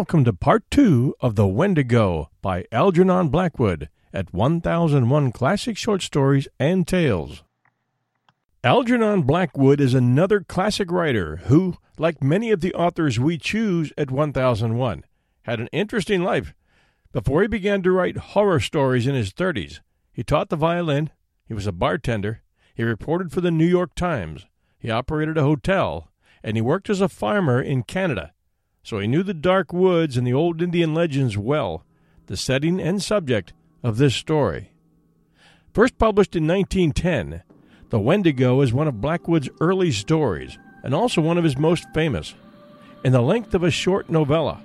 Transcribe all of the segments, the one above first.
Welcome to part two of The Wendigo by Algernon Blackwood at 1001 Classic Short Stories and Tales. Algernon Blackwood is another classic writer who, like many of the authors we choose at 1001, had an interesting life. Before he began to write horror stories in his 30s, he taught the violin, he was a bartender, he reported for the New York Times, he operated a hotel, and he worked as a farmer in Canada so he knew the dark woods and the old Indian legends well, the setting and subject of this story. First published in 1910, The Wendigo is one of Blackwood's early stories and also one of his most famous. In the length of a short novella,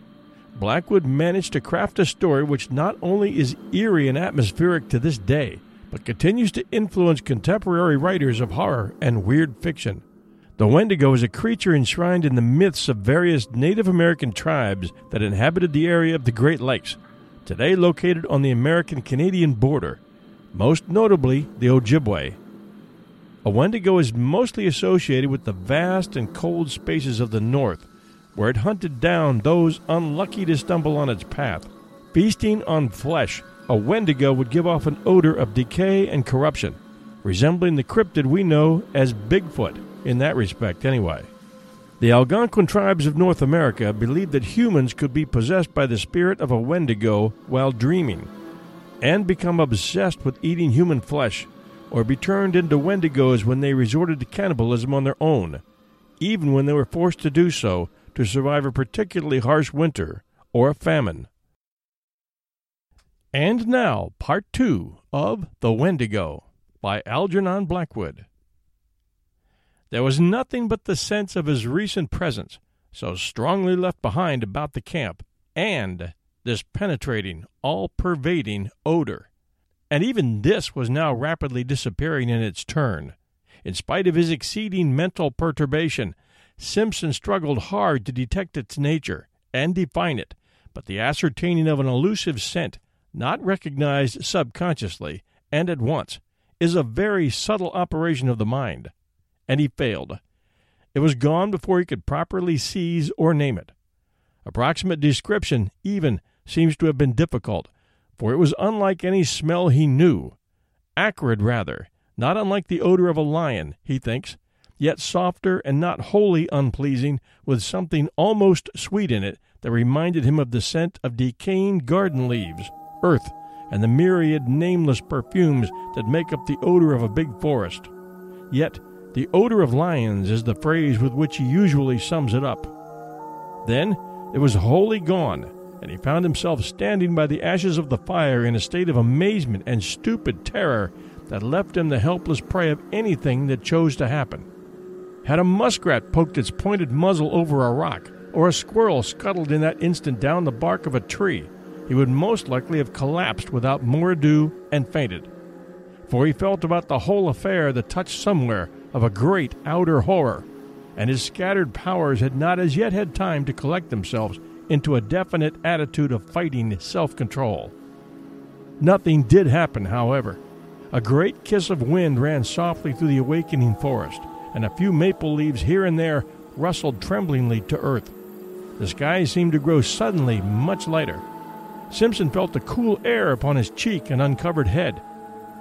Blackwood managed to craft a story which not only is eerie and atmospheric to this day, but continues to influence contemporary writers of horror and weird fiction. The Wendigo is a creature enshrined in the myths of various Native American tribes that inhabited the area of the Great Lakes, today located on the American Canadian border, most notably the Ojibwe. A Wendigo is mostly associated with the vast and cold spaces of the north, where it hunted down those unlucky to stumble on its path. Feasting on flesh, a Wendigo would give off an odor of decay and corruption, resembling the cryptid we know as Bigfoot in that respect, anyway. The Algonquin tribes of North America believed that humans could be possessed by the spirit of a Wendigo while dreaming, and become obsessed with eating human flesh, or be turned into Wendigos when they resorted to cannibalism on their own, even when they were forced to do so to survive a particularly harsh winter or a famine. And now, part two of The Wendigo by Algernon Blackwood. There was nothing but the sense of his recent presence, so strongly left behind about the camp, and this penetrating, all pervading odor. And even this was now rapidly disappearing in its turn. In spite of his exceeding mental perturbation, Simpson struggled hard to detect its nature and define it, but the ascertaining of an elusive scent, not recognized subconsciously and at once, is a very subtle operation of the mind and he failed. It was gone before he could properly seize or name it. Approximate description, even, seems to have been difficult, for it was unlike any smell he knew. Acrid, rather, not unlike the odor of a lion, he thinks, yet softer and not wholly unpleasing, with something almost sweet in it that reminded him of the scent of decaying garden leaves, earth, and the myriad nameless perfumes that make up the odor of a big forest. Yet the odor of lions is the phrase with which he usually sums it up. Then it was wholly gone, and he found himself standing by the ashes of the fire in a state of amazement and stupid terror that left him the helpless prey of anything that chose to happen. Had a muskrat poked its pointed muzzle over a rock, or a squirrel scuttled in that instant down the bark of a tree, he would most likely have collapsed without more ado and fainted. For he felt about the whole affair the touch somewhere of a great outer horror, and his scattered powers had not as yet had time to collect themselves into a definite attitude of fighting self control. Nothing did happen, however. A great kiss of wind ran softly through the awakening forest, and a few maple leaves here and there rustled tremblingly to earth. The sky seemed to grow suddenly much lighter. Simpson felt the cool air upon his cheek and uncovered head,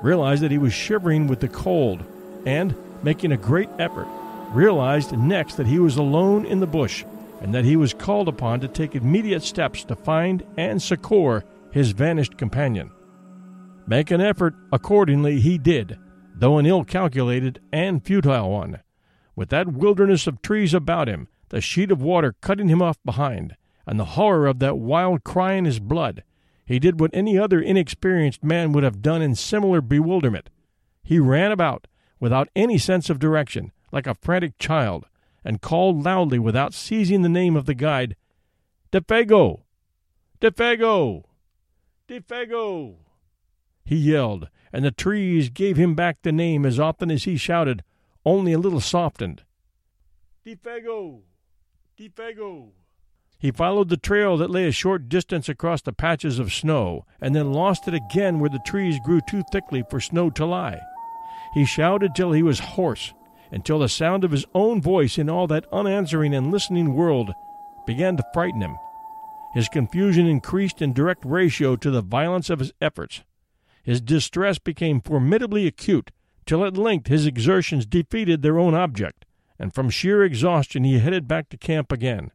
realized that he was shivering with the cold, and, making a great effort, realized next that he was alone in the bush and that he was called upon to take immediate steps to find and succor his vanished companion. Make an effort, accordingly, he did, though an ill calculated and futile one. With that wilderness of trees about him, the sheet of water cutting him off behind, and the horror of that wild cry in his blood, he did what any other inexperienced man would have done in similar bewilderment. He ran about, without any sense of direction, like a frantic child, and called loudly without seizing the name of the guide, Defago! Defago! Defago! He yelled, and the trees gave him back the name as often as he shouted, only a little softened. Defago! Defago! He followed the trail that lay a short distance across the patches of snow, and then lost it again where the trees grew too thickly for snow to lie. He shouted till he was hoarse, until the sound of his own voice in all that unanswering and listening world began to frighten him. His confusion increased in direct ratio to the violence of his efforts. His distress became formidably acute, till at length his exertions defeated their own object, and from sheer exhaustion he headed back to camp again.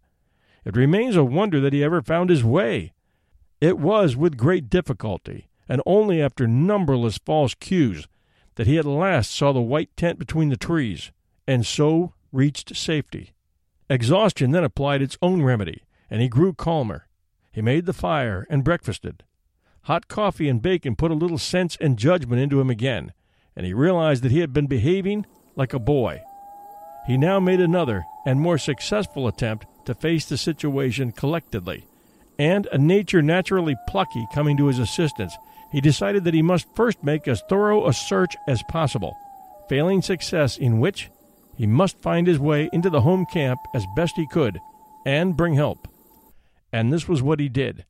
It remains a wonder that he ever found his way. It was with great difficulty, and only after numberless false cues, that he at last saw the white tent between the trees, and so reached safety. Exhaustion then applied its own remedy, and he grew calmer. He made the fire and breakfasted. Hot coffee and bacon put a little sense and judgment into him again, and he realized that he had been behaving like a boy. He now made another and more successful attempt to face the situation collectedly, and a nature naturally plucky coming to his assistance, he decided that he must first make as thorough a search as possible, failing success in which he must find his way into the home camp as best he could and bring help. And this was what he did.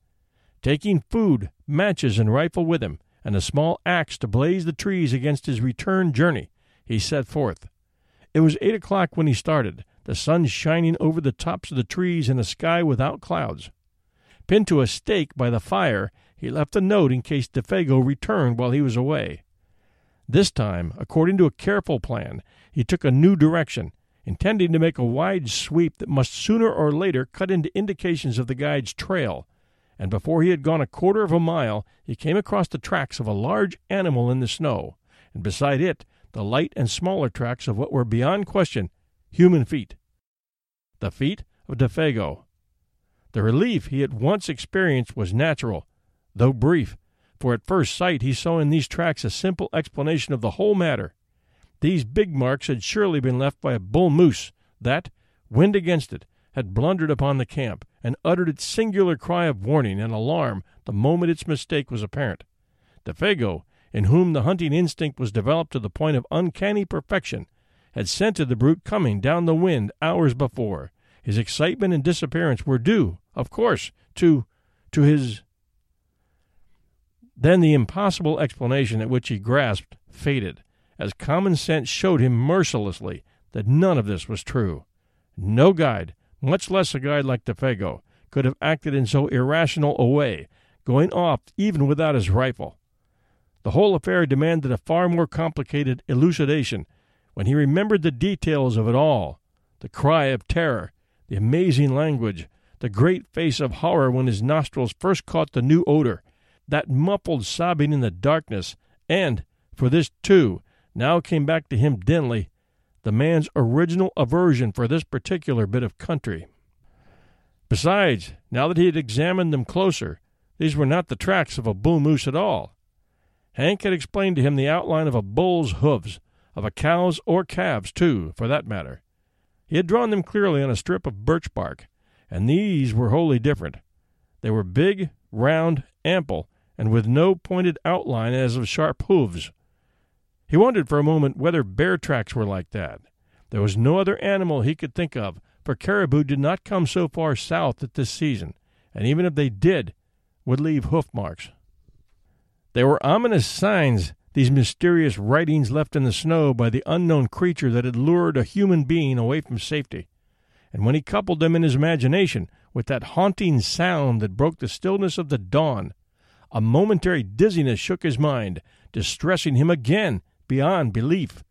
Taking food, matches, and rifle with him, and a small axe to blaze the trees against his return journey, he set forth. It was eight o'clock when he started, the sun shining over the tops of the trees in a sky without clouds. Pinned to a stake by the fire, he left a note in case Defago returned while he was away. This time, according to a careful plan, he took a new direction intending to make a wide sweep that must sooner or later cut into indications of the guide's trail, and before he had gone a quarter of a mile he came across the tracks of a large animal in the snow, and beside it the light and smaller tracks of what were beyond question human feet. The feet of Defago. The relief he at once experienced was natural, though brief, for at first sight he saw in these tracks a simple explanation of the whole matter. These big marks had surely been left by a bull moose that, wind against it, had blundered upon the camp and uttered its singular cry of warning and alarm the moment its mistake was apparent. Defago, in whom the hunting instinct was developed to the point of uncanny perfection, had scented the brute coming down the wind hours before. His excitement and disappearance were due, of course, to to his Then the impossible explanation at which he grasped faded as common sense showed him mercilessly that none of this was true. No guide, much less a guide like Defago, could have acted in so irrational a way, going off even without his rifle. The whole affair demanded a far more complicated elucidation when he remembered the details of it all the cry of terror, the amazing language, the great face of horror when his nostrils first caught the new odor, that muffled sobbing in the darkness, and, for this too, now came back to him dimly the man's original aversion for this particular bit of country. Besides, now that he had examined them closer, these were not the tracks of a bull moose at all. Hank had explained to him the outline of a bull's hoofs, of a cow's or calf's, too, for that matter. He had drawn them clearly on a strip of birch bark, and these were wholly different. They were big, round, ample, and with no pointed outline as of sharp hoofs. He wondered for a moment whether bear tracks were like that. There was no other animal he could think of, for caribou did not come so far south at this season, and even if they did, would leave hoof marks. They were ominous signs, these mysterious writings left in the snow by the unknown creature that had lured a human being away from safety. And when he coupled them in his imagination with that haunting sound that broke the stillness of the dawn, a momentary dizziness shook his mind, distressing him again beyond belief.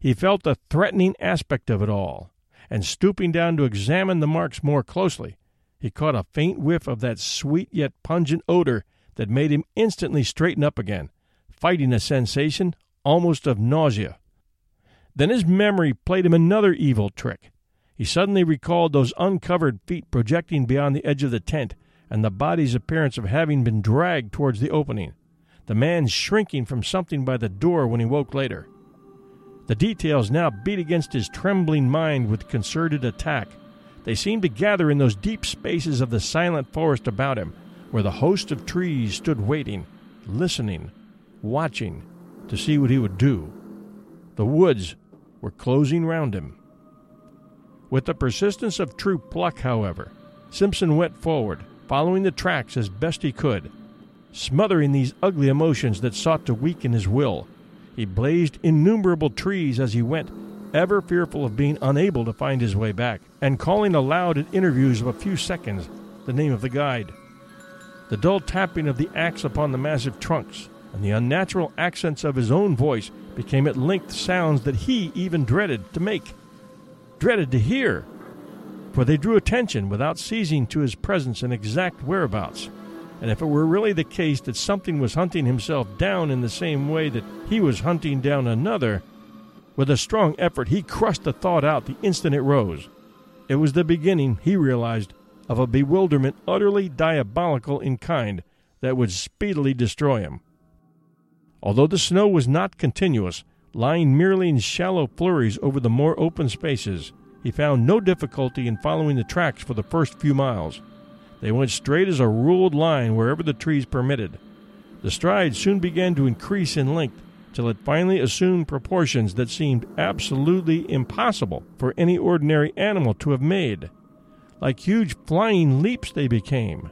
He felt the threatening aspect of it all, and stooping down to examine the marks more closely, he caught a faint whiff of that sweet yet pungent odor that made him instantly straighten up again, fighting a sensation almost of nausea. Then his memory played him another evil trick. He suddenly recalled those uncovered feet projecting beyond the edge of the tent, and the body's appearance of having been dragged towards the opening the man shrinking from something by the door when he woke later. The details now beat against his trembling mind with concerted attack. They seemed to gather in those deep spaces of the silent forest about him, where the host of trees stood waiting, listening, watching to see what he would do. The woods were closing round him. With the persistence of true pluck, however, Simpson went forward, following the tracks as best he could smothering these ugly emotions that sought to weaken his will. He blazed innumerable trees as he went, ever fearful of being unable to find his way back, and calling aloud at interviews of a few seconds, the name of the guide. The dull tapping of the axe upon the massive trunks and the unnatural accents of his own voice became at length sounds that he even dreaded to make, dreaded to hear, for they drew attention without ceasing to his presence and exact whereabouts. And if it were really the case that something was hunting himself down in the same way that he was hunting down another, with a strong effort he crushed the thought out the instant it rose. It was the beginning, he realized, of a bewilderment utterly diabolical in kind that would speedily destroy him. Although the snow was not continuous, lying merely in shallow flurries over the more open spaces, he found no difficulty in following the tracks for the first few miles. They went straight as a ruled line wherever the trees permitted. The stride soon began to increase in length till it finally assumed proportions that seemed absolutely impossible for any ordinary animal to have made. Like huge flying leaps they became.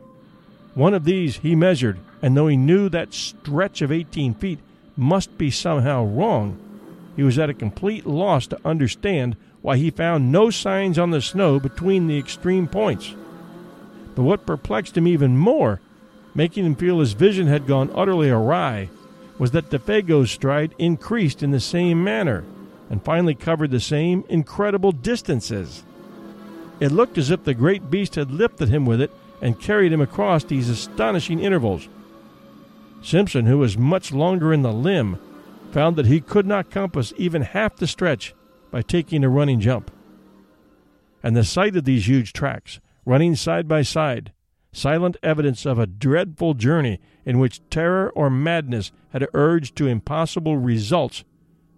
One of these he measured, and though he knew that stretch of 18 feet must be somehow wrong, he was at a complete loss to understand why he found no signs on the snow between the extreme points. But what perplexed him even more, making him feel his vision had gone utterly awry, was that Defago's stride increased in the same manner and finally covered the same incredible distances. It looked as if the great beast had lifted him with it and carried him across these astonishing intervals. Simpson, who was much longer in the limb, found that he could not compass even half the stretch by taking a running jump. And the sight of these huge tracks, running side by side, silent evidence of a dreadful journey in which terror or madness had urged to impossible results,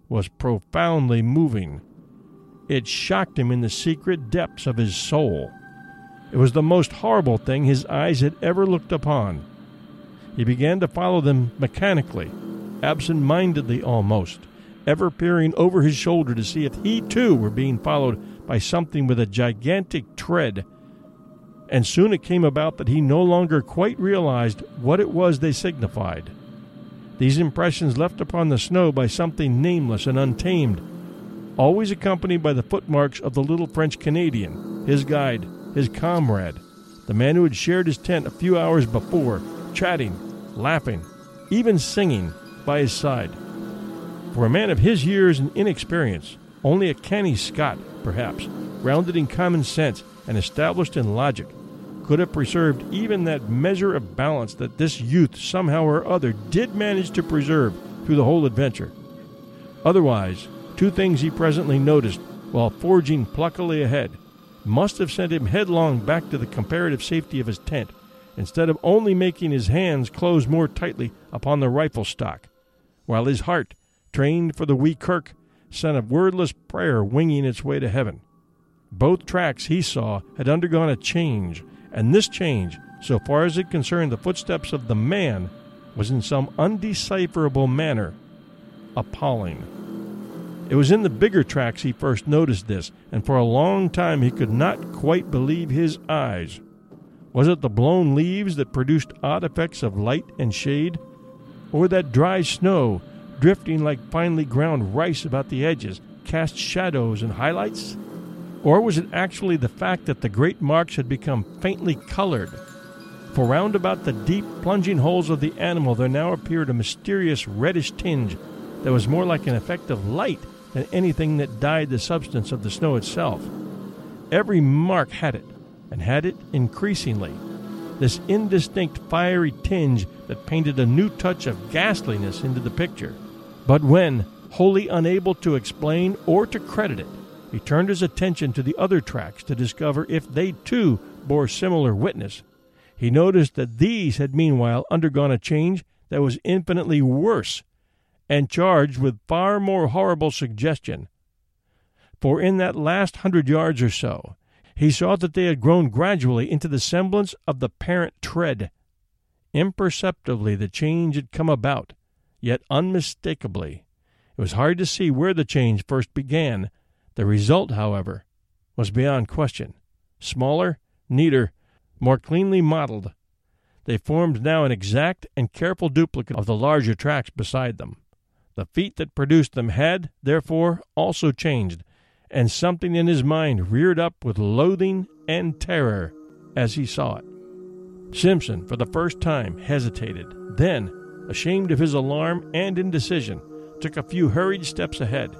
was profoundly moving. It shocked him in the secret depths of his soul. It was the most horrible thing his eyes had ever looked upon. He began to follow them mechanically, absent mindedly almost, ever peering over his shoulder to see if he too were being followed by something with a gigantic tread. And soon it came about that he no longer quite realized what it was they signified. These impressions left upon the snow by something nameless and untamed always accompanied by the footmarks of the little French Canadian, his guide, his comrade, the man who had shared his tent a few hours before, chatting, laughing, even singing by his side. For a man of his years and inexperience, only a canny Scot, perhaps, grounded in common sense and established in logic, could have preserved even that measure of balance that this youth somehow or other did manage to preserve through the whole adventure. Otherwise, Two things he presently noticed while forging pluckily ahead must have sent him headlong back to the comparative safety of his tent, instead of only making his hands close more tightly upon the rifle stock, while his heart, trained for the wee kirk, sent a wordless prayer winging its way to heaven. Both tracks, he saw, had undergone a change, and this change, so far as it concerned the footsteps of the man, was in some undecipherable manner appalling. It was in the bigger tracks he first noticed this, and for a long time he could not quite believe his eyes. Was it the blown leaves that produced odd effects of light and shade? Or that dry snow, drifting like finely ground rice about the edges, cast shadows and highlights? Or was it actually the fact that the great marks had become faintly colored? For round about the deep, plunging holes of the animal there now appeared a mysterious reddish tinge that was more like an effect of light than anything that dyed the substance of the snow itself. Every mark had it, and had it increasingly. This indistinct fiery tinge that painted a new touch of ghastliness into the picture. But when, wholly unable to explain or to credit it, he turned his attention to the other tracks to discover if they too bore similar witness, he noticed that these had meanwhile undergone a change that was infinitely worse and charged with far more horrible suggestion. For in that last hundred yards or so, he saw that they had grown gradually into the semblance of the parent tread. Imperceptibly the change had come about, yet unmistakably. It was hard to see where the change first began. The result, however, was beyond question. Smaller, neater, more cleanly modeled, they formed now an exact and careful duplicate of the larger tracks beside them. The feet that produced them had, therefore, also changed, and something in his mind reared up with loathing and terror as he saw it. Simpson, for the first time, hesitated. Then, ashamed of his alarm and indecision, took a few hurried steps ahead.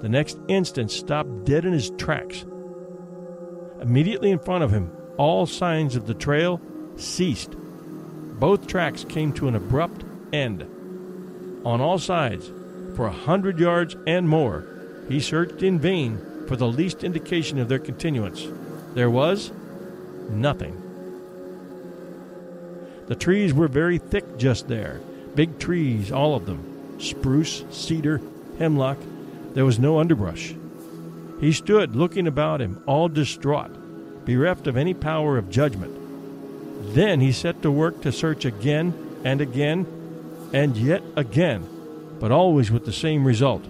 The next instant stopped dead in his tracks. Immediately in front of him, all signs of the trail ceased. Both tracks came to an abrupt end. On all sides, for a hundred yards and more, he searched in vain for the least indication of their continuance. There was nothing. The trees were very thick just there, big trees, all of them spruce, cedar, hemlock. There was no underbrush. He stood looking about him, all distraught, bereft of any power of judgment. Then he set to work to search again and again and yet again, but always with the same result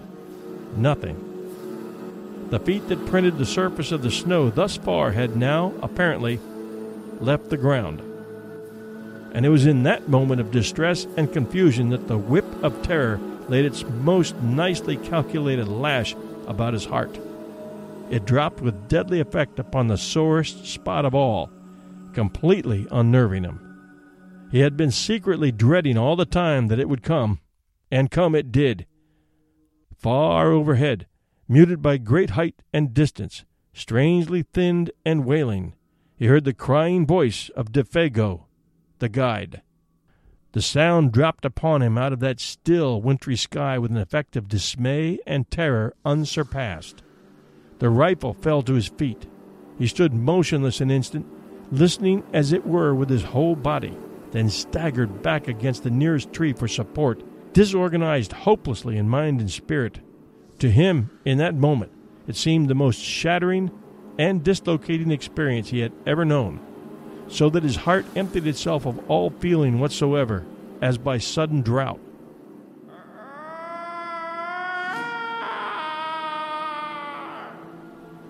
nothing. The feet that printed the surface of the snow thus far had now, apparently, left the ground. And it was in that moment of distress and confusion that the whip of terror laid its most nicely calculated lash about his heart. It dropped with deadly effect upon the sorest spot of all, completely unnerving him. He had been secretly dreading all the time that it would come, and come it did. Far overhead, muted by great height and distance, strangely thinned and wailing, he heard the crying voice of Defago, the guide. The sound dropped upon him out of that still, wintry sky with an effect of dismay and terror unsurpassed. The rifle fell to his feet. He stood motionless an instant, listening as it were with his whole body, then staggered back against the nearest tree for support, disorganized hopelessly in mind and spirit. To him, in that moment, it seemed the most shattering and dislocating experience he had ever known so that his heart emptied itself of all feeling whatsoever, as by sudden drought.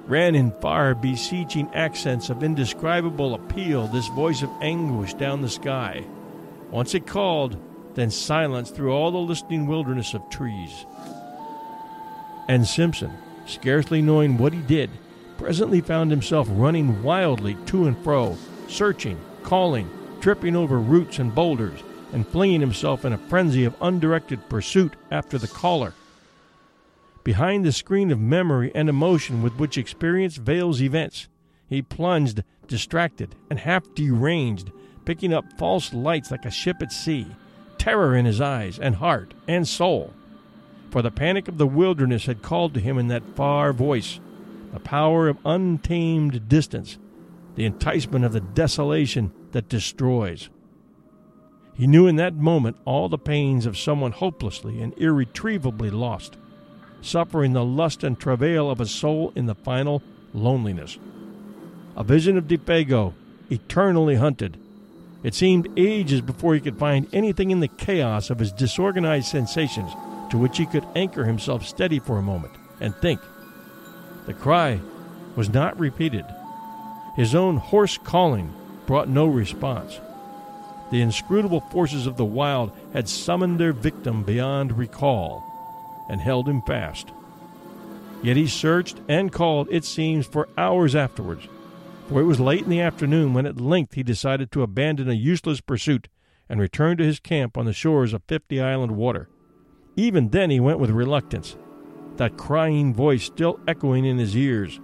Ran in far beseeching accents of indescribable appeal this voice of anguish down the sky. Once it called, then silence through all the listening wilderness of trees. And Simpson, scarcely knowing what he did, presently found himself running wildly to and fro, searching, calling, tripping over roots and boulders, and flinging himself in a frenzy of undirected pursuit after the caller. Behind the screen of memory and emotion with which experience veils events, he plunged, distracted and half deranged, picking up false lights like a ship at sea, terror in his eyes and heart and soul. For the panic of the wilderness had called to him in that far voice, the power of untamed distance, the enticement of the desolation that destroys. He knew in that moment all the pains of someone hopelessly and irretrievably lost, suffering the lust and travail of a soul in the final loneliness. A vision of Defago, eternally hunted. It seemed ages before he could find anything in the chaos of his disorganized sensations to which he could anchor himself steady for a moment and think. The cry was not repeated. His own hoarse calling brought no response. The inscrutable forces of the wild had summoned their victim beyond recall and held him fast. Yet he searched and called, it seems, for hours afterwards, for it was late in the afternoon when at length he decided to abandon a useless pursuit and return to his camp on the shores of Fifty Island Water. Even then he went with reluctance, that crying voice still echoing in his ears.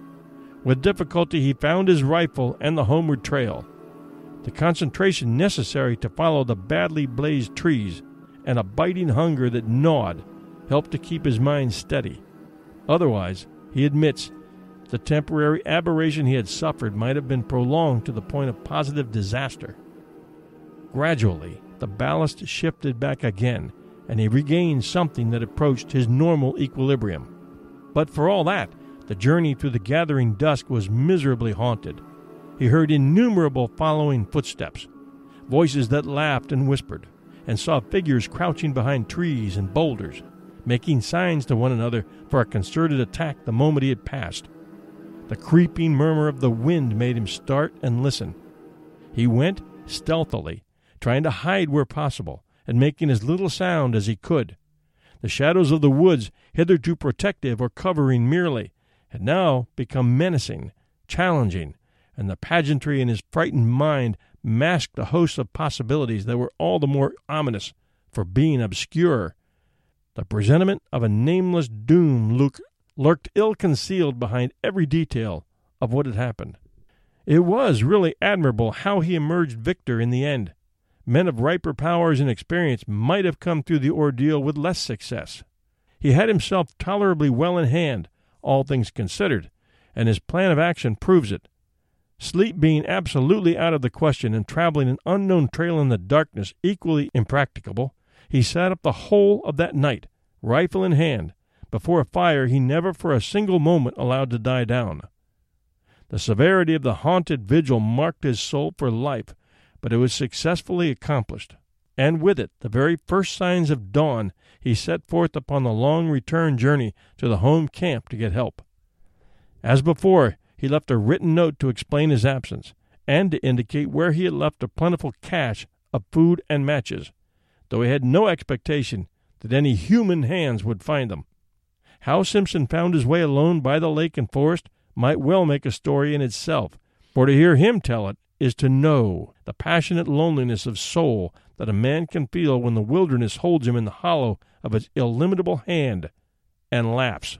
With difficulty, he found his rifle and the homeward trail. The concentration necessary to follow the badly blazed trees and a biting hunger that gnawed helped to keep his mind steady. Otherwise, he admits, the temporary aberration he had suffered might have been prolonged to the point of positive disaster. Gradually, the ballast shifted back again, and he regained something that approached his normal equilibrium. But for all that, the journey through the gathering dusk was miserably haunted. He heard innumerable following footsteps, voices that laughed and whispered, and saw figures crouching behind trees and boulders, making signs to one another for a concerted attack the moment he had passed. The creeping murmur of the wind made him start and listen. He went stealthily, trying to hide where possible, and making as little sound as he could. The shadows of the woods, hitherto protective or covering merely, had now become menacing, challenging, and the pageantry in his frightened mind masked a host of possibilities that were all the more ominous for being obscure. The presentiment of a nameless doom lurked ill concealed behind every detail of what had happened. It was really admirable how he emerged victor in the end. Men of riper powers and experience might have come through the ordeal with less success. He had himself tolerably well in hand, all things considered, and his plan of action proves it. Sleep being absolutely out of the question and traveling an unknown trail in the darkness equally impracticable, he sat up the whole of that night, rifle in hand, before a fire he never for a single moment allowed to die down. The severity of the haunted vigil marked his soul for life, but it was successfully accomplished, and with it the very first signs of dawn he set forth upon the long return journey to the home camp to get help. As before, he left a written note to explain his absence, and to indicate where he had left a plentiful cache of food and matches, though he had no expectation that any human hands would find them. How Simpson found his way alone by the lake and forest might well make a story in itself, for to hear him tell it is to know the passionate loneliness of soul that a man can feel when the wilderness holds him in the hollow of its illimitable hand and laughs.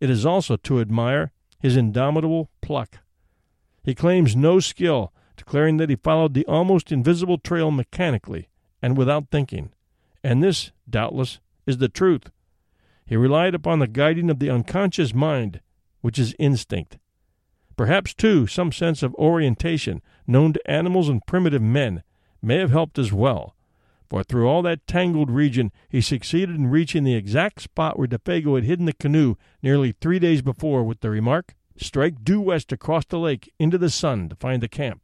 It is also to admire his indomitable pluck. He claims no skill, declaring that he followed the almost invisible trail mechanically and without thinking. And this, doubtless, is the truth. He relied upon the guiding of the unconscious mind, which is instinct. Perhaps, too, some sense of orientation known to animals and primitive men may have helped as well, for through all that tangled region he succeeded in reaching the exact spot where Defago had hidden the canoe nearly three days before with the remark, Strike due west across the lake into the sun to find the camp.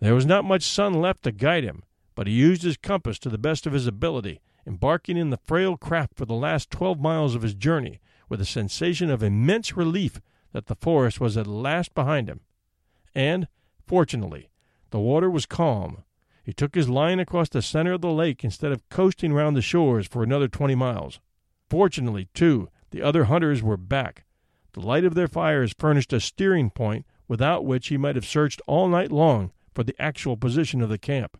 There was not much sun left to guide him, but he used his compass to the best of his ability, embarking in the frail craft for the last twelve miles of his journey with a sensation of immense relief that the forest was at last behind him. And, fortunately, the water was calm, he took his line across the center of the lake instead of coasting round the shores for another twenty miles. Fortunately, too, the other hunters were back. The light of their fires furnished a steering point without which he might have searched all night long for the actual position of the camp.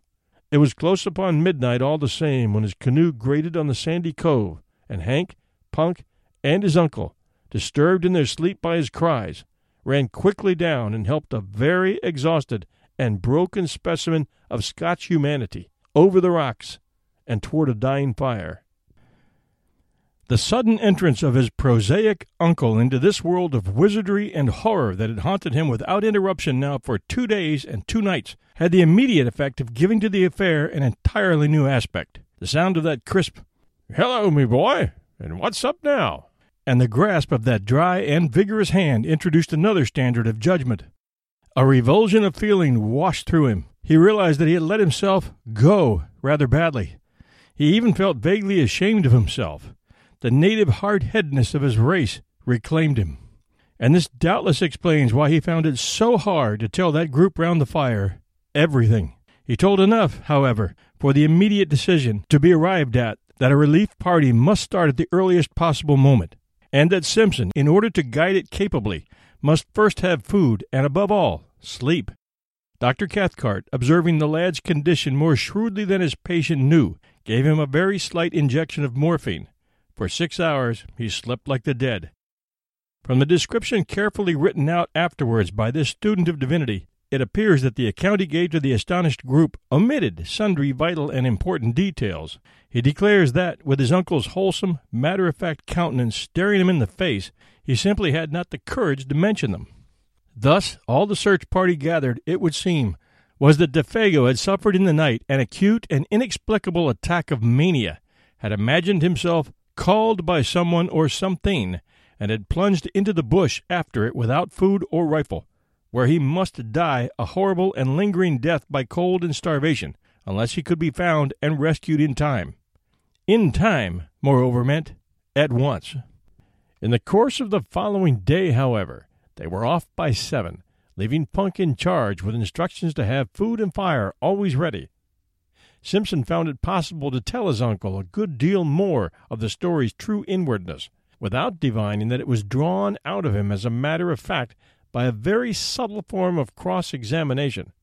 It was close upon midnight all the same when his canoe grated on the sandy cove, and Hank, Punk, and his uncle, disturbed in their sleep by his cries, ran quickly down and helped a very exhausted and broken specimen of Scotch humanity over the rocks and toward a dying fire. The sudden entrance of his prosaic uncle into this world of wizardry and horror that had haunted him without interruption now for two days and two nights had the immediate effect of giving to the affair an entirely new aspect. The sound of that crisp, Hello, me boy, and what's up now? and the grasp of that dry and vigorous hand introduced another standard of judgment. A revulsion of feeling washed through him. He realized that he had let himself go rather badly. He even felt vaguely ashamed of himself. The native hard headedness of his race reclaimed him. And this doubtless explains why he found it so hard to tell that group round the fire everything. He told enough, however, for the immediate decision to be arrived at that a relief party must start at the earliest possible moment, and that Simpson, in order to guide it capably, must first have food and, above all, sleep. Dr. Cathcart, observing the lad's condition more shrewdly than his patient knew, gave him a very slight injection of morphine. For six hours he slept like the dead. From the description carefully written out afterwards by this student of divinity, it appears that the account he gave to the astonished group omitted sundry vital and important details. He declares that, with his uncle's wholesome, matter of fact countenance staring him in the face, he simply had not the courage to mention them. Thus, all the search party gathered, it would seem, was that Defago had suffered in the night an acute and inexplicable attack of mania, had imagined himself called by someone or something, and had plunged into the bush after it without food or rifle, where he must die a horrible and lingering death by cold and starvation, unless he could be found and rescued in time. In time, moreover, meant at once. In the course of the following day, however, they were off by seven, leaving Punk in charge with instructions to have food and fire always ready. Simpson found it possible to tell his uncle a good deal more of the story's true inwardness, without divining that it was drawn out of him as a matter of fact by a very subtle form of cross examination.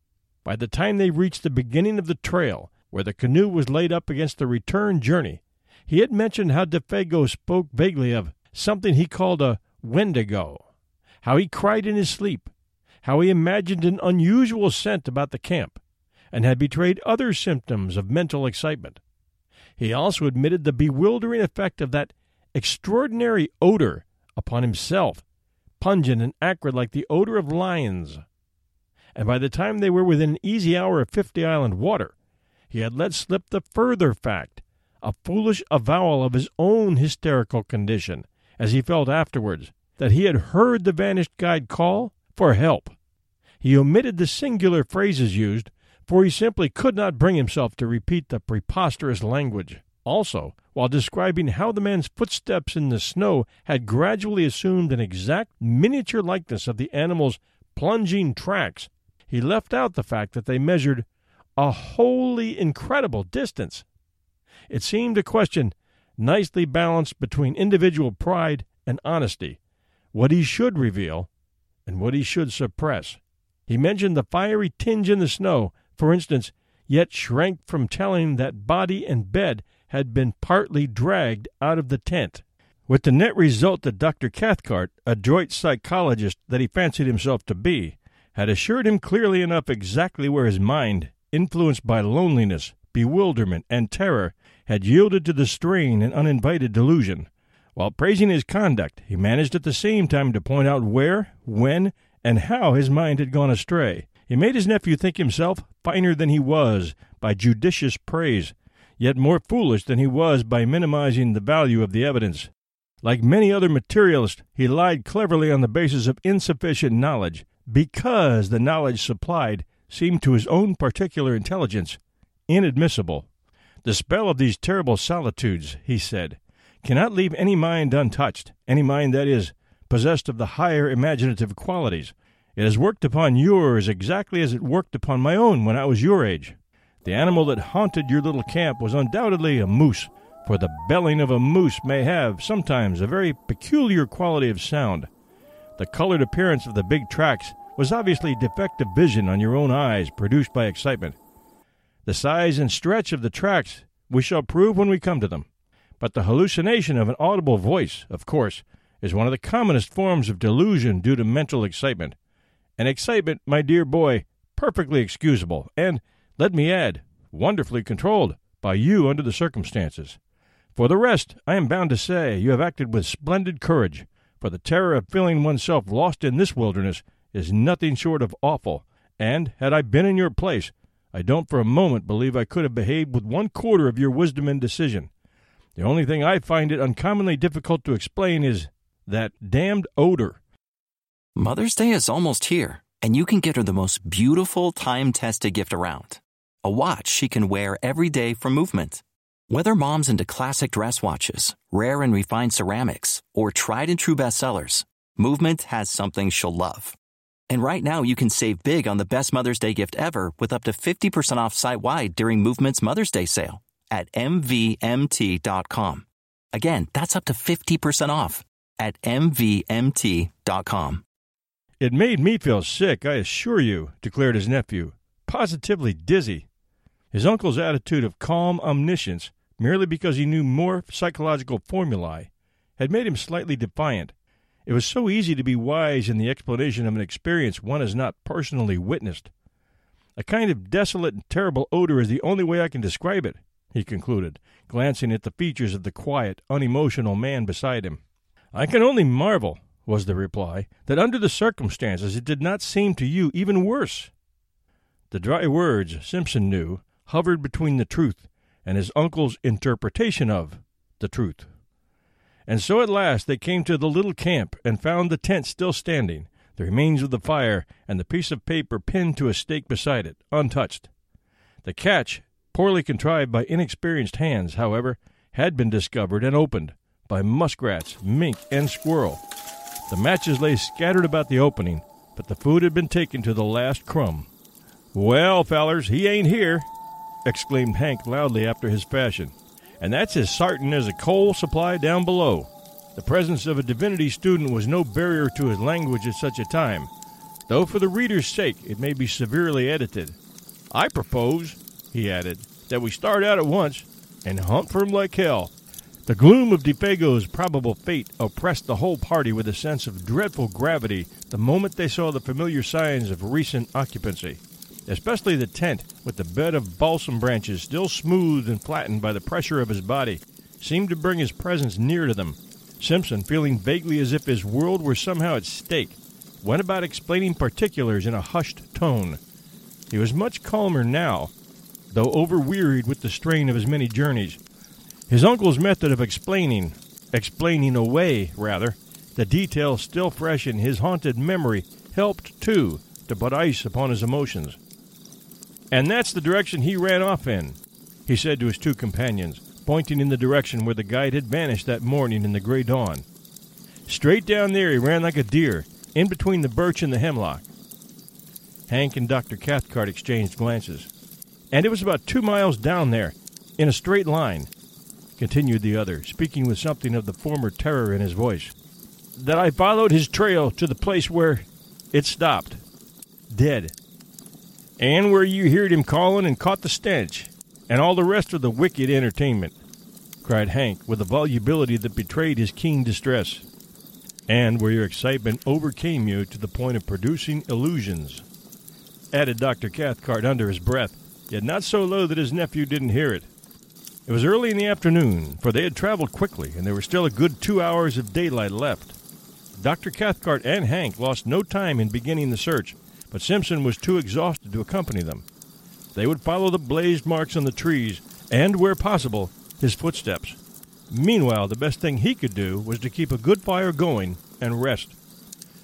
By the time they reached the beginning of the trail, where the canoe was laid up against the return journey, he had mentioned how Defago spoke vaguely of something he called a wendigo, how he cried in his sleep, how he imagined an unusual scent about the camp, and had betrayed other symptoms of mental excitement. He also admitted the bewildering effect of that extraordinary odor upon himself, pungent and acrid like the odor of lions. And by the time they were within an easy hour of Fifty Island water, he had let slip the further fact, a foolish avowal of his own hysterical condition, as he felt afterwards, that he had heard the vanished guide call for help. He omitted the singular phrases used, for he simply could not bring himself to repeat the preposterous language. Also, while describing how the man's footsteps in the snow had gradually assumed an exact miniature likeness of the animal's plunging tracks, he left out the fact that they measured a wholly incredible distance. It seemed a question nicely balanced between individual pride and honesty, what he should reveal and what he should suppress. He mentioned the fiery tinge in the snow, for instance, yet shrank from telling that body and bed had been partly dragged out of the tent, with the net result that Dr. Cathcart, adroit psychologist that he fancied himself to be, had assured him clearly enough exactly where his mind, influenced by loneliness, bewilderment, and terror, had yielded to the strain and uninvited delusion. While praising his conduct, he managed at the same time to point out where, when, and how his mind had gone astray. He made his nephew think himself finer than he was by judicious praise, yet more foolish than he was by minimizing the value of the evidence. Like many other materialists, he lied cleverly on the basis of insufficient knowledge, because the knowledge supplied seemed to his own particular intelligence inadmissible. The spell of these terrible solitudes, he said, cannot leave any mind untouched, any mind, that is, possessed of the higher imaginative qualities. It has worked upon yours exactly as it worked upon my own when I was your age. The animal that haunted your little camp was undoubtedly a moose, for the belling of a moose may have sometimes a very peculiar quality of sound. The colored appearance of the big tracks was obviously defective vision on your own eyes produced by excitement. The size and stretch of the tracks we shall prove when we come to them. But the hallucination of an audible voice, of course, is one of the commonest forms of delusion due to mental excitement. An excitement, my dear boy, perfectly excusable, and let me add, wonderfully controlled by you under the circumstances. For the rest, I am bound to say you have acted with splendid courage, for the terror of feeling oneself lost in this wilderness is nothing short of awful, and, had I been in your place, I don't for a moment believe I could have behaved with one quarter of your wisdom and decision. The only thing I find it uncommonly difficult to explain is that damned odor. Mother's Day is almost here, and you can get her the most beautiful time tested gift around a watch she can wear every day for movement. Whether mom's into classic dress watches, rare and refined ceramics, or tried and true bestsellers, Movement has something she'll love. And right now you can save big on the best Mother's Day gift ever with up to 50% off site wide during Movement's Mother's Day sale at MVMT.com. Again, that's up to 50% off at MVMT.com. It made me feel sick, I assure you, declared his nephew. Positively dizzy. His uncle's attitude of calm omniscience, merely because he knew more psychological formulae, had made him slightly defiant. It was so easy to be wise in the explanation of an experience one has not personally witnessed. A kind of desolate and terrible odor is the only way I can describe it, he concluded, glancing at the features of the quiet, unemotional man beside him. I can only marvel, was the reply, that under the circumstances it did not seem to you even worse. The dry words, Simpson knew, hovered between the truth and his uncle's interpretation of the truth. And so at last they came to the little camp and found the tent still standing, the remains of the fire, and the piece of paper pinned to a stake beside it, untouched. The catch, poorly contrived by inexperienced hands, however, had been discovered and opened by muskrats, mink, and squirrel. The matches lay scattered about the opening, but the food had been taken to the last crumb. Well, fellers, he ain't here, exclaimed Hank loudly after his fashion. And that's as sartain as a coal supply down below. The presence of a divinity student was no barrier to his language at such a time, though for the reader's sake it may be severely edited. I propose, he added, that we start out at once and hunt for him like hell. The gloom of Defago's probable fate oppressed the whole party with a sense of dreadful gravity the moment they saw the familiar signs of recent occupancy, especially the tent, with the bed of balsam branches still smoothed and flattened by the pressure of his body, seemed to bring his presence near to them. Simpson, feeling vaguely as if his world were somehow at stake, went about explaining particulars in a hushed tone. He was much calmer now, though overwearied with the strain of his many journeys. His uncle's method of explaining, explaining away, rather, the details still fresh in his haunted memory helped, too, to put ice upon his emotions. And that's the direction he ran off in, he said to his two companions, pointing in the direction where the guide had vanished that morning in the gray dawn. Straight down there he ran like a deer, in between the birch and the hemlock. Hank and Dr. Cathcart exchanged glances. And it was about two miles down there, in a straight line, continued the other, speaking with something of the former terror in his voice, that I followed his trail to the place where it stopped, dead, and where you heard him calling and caught the stench, and all the rest of the wicked entertainment, cried Hank with a volubility that betrayed his keen distress, and where your excitement overcame you to the point of producing illusions, added Dr. Cathcart under his breath, yet not so low that his nephew didn't hear it. It was early in the afternoon, for they had traveled quickly, and there were still a good two hours of daylight left. Dr. Cathcart and Hank lost no time in beginning the search, but Simpson was too exhausted to accompany them. They would follow the blazed marks on the trees, and, where possible, his footsteps. Meanwhile, the best thing he could do was to keep a good fire going and rest.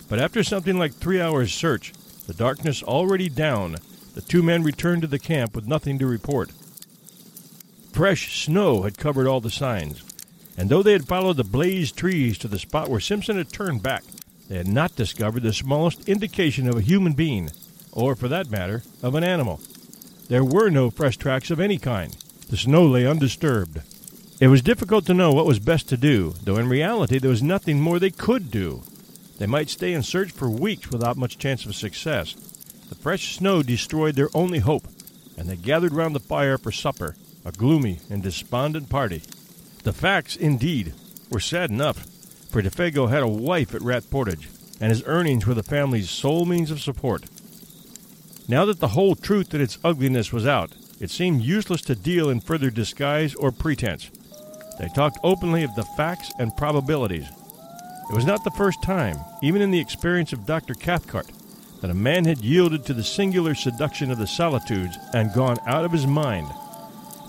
But after something like three hours' search, the darkness already down, the two men returned to the camp with nothing to report. Fresh snow had covered all the signs, and though they had followed the blazed trees to the spot where Simpson had turned back, they had not discovered the smallest indication of a human being, or, for that matter, of an animal. There were no fresh tracks of any kind. The snow lay undisturbed. It was difficult to know what was best to do, though in reality there was nothing more they could do. They might stay and search for weeks without much chance of success. The fresh snow destroyed their only hope, and they gathered round the fire for supper, a gloomy and despondent party. The facts, indeed, were sad enough, for Defago had a wife at Rat Portage, and his earnings were the family's sole means of support. Now that the whole truth and its ugliness was out, it seemed useless to deal in further disguise or pretense. They talked openly of the facts and probabilities. It was not the first time, even in the experience of Dr. Cathcart, that a man had yielded to the singular seduction of the solitudes and gone out of his mind.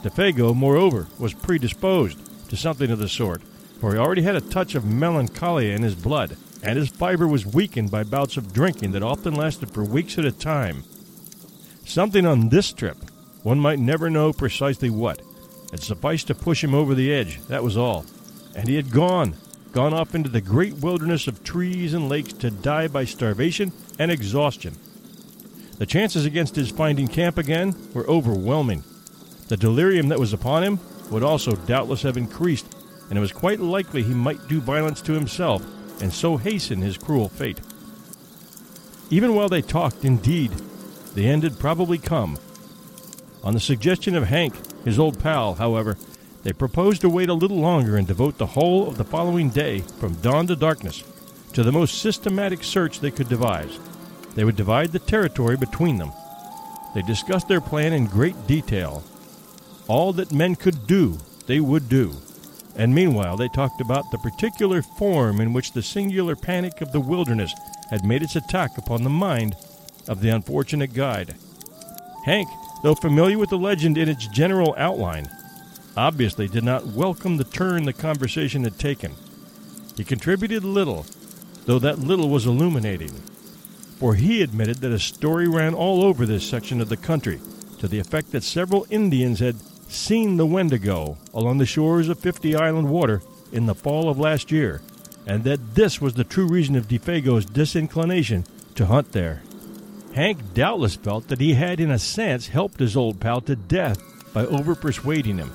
Defago, moreover, was predisposed to something of the sort, for he already had a touch of melancholia in his blood, and his fiber was weakened by bouts of drinking that often lasted for weeks at a time. Something on this trip, one might never know precisely what, had sufficed to push him over the edge, that was all. And he had gone, gone off into the great wilderness of trees and lakes to die by starvation and exhaustion. The chances against his finding camp again were overwhelming. The delirium that was upon him would also doubtless have increased, and it was quite likely he might do violence to himself and so hasten his cruel fate. Even while they talked, indeed, the end had probably come. On the suggestion of Hank, his old pal, however, they proposed to wait a little longer and devote the whole of the following day, from dawn to darkness, to the most systematic search they could devise. They would divide the territory between them. They discussed their plan in great detail. All that men could do, they would do. And meanwhile, they talked about the particular form in which the singular panic of the wilderness had made its attack upon the mind of the unfortunate guide. Hank, though familiar with the legend in its general outline, obviously did not welcome the turn the conversation had taken. He contributed little, though that little was illuminating, for he admitted that a story ran all over this section of the country to the effect that several Indians had seen the Wendigo along the shores of Fifty Island Water in the fall of last year, and that this was the true reason of Defago's disinclination to hunt there. Hank doubtless felt that he had, in a sense, helped his old pal to death by over persuading him.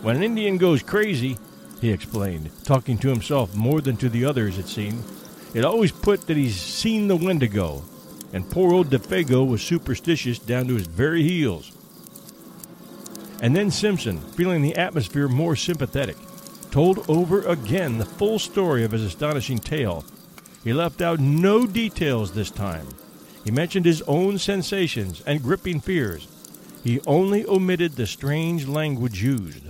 When an Indian goes crazy, he explained, talking to himself more than to the others, it seemed, it always put that he's seen the Wendigo, and poor old DeFago was superstitious down to his very heels. And then Simpson, feeling the atmosphere more sympathetic, told over again the full story of his astonishing tale. He left out no details this time. He mentioned his own sensations and gripping fears. He only omitted the strange language used.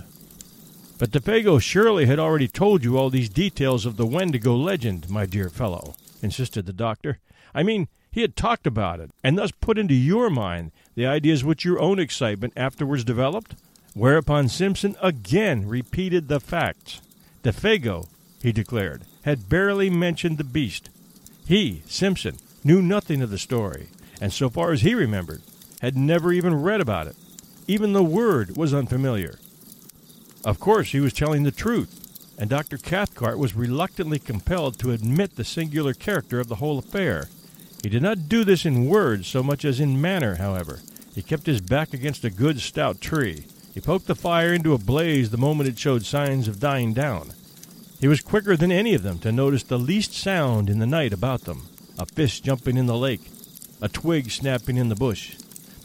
But DeFago surely had already told you all these details of the Wendigo legend, my dear fellow, insisted the doctor. I mean, he had talked about it, and thus put into your mind the ideas which your own excitement afterwards developed? Whereupon Simpson again repeated the facts. DeFago, he declared, had barely mentioned the beast. He, Simpson, knew nothing of the story, and so far as he remembered, had never even read about it. Even the word was unfamiliar. Of course, he was telling the truth, and Dr. Cathcart was reluctantly compelled to admit the singular character of the whole affair. He did not do this in words so much as in manner, however. He kept his back against a good stout tree. He poked the fire into a blaze the moment it showed signs of dying down. He was quicker than any of them to notice the least sound in the night about them a fish jumping in the lake, a twig snapping in the bush,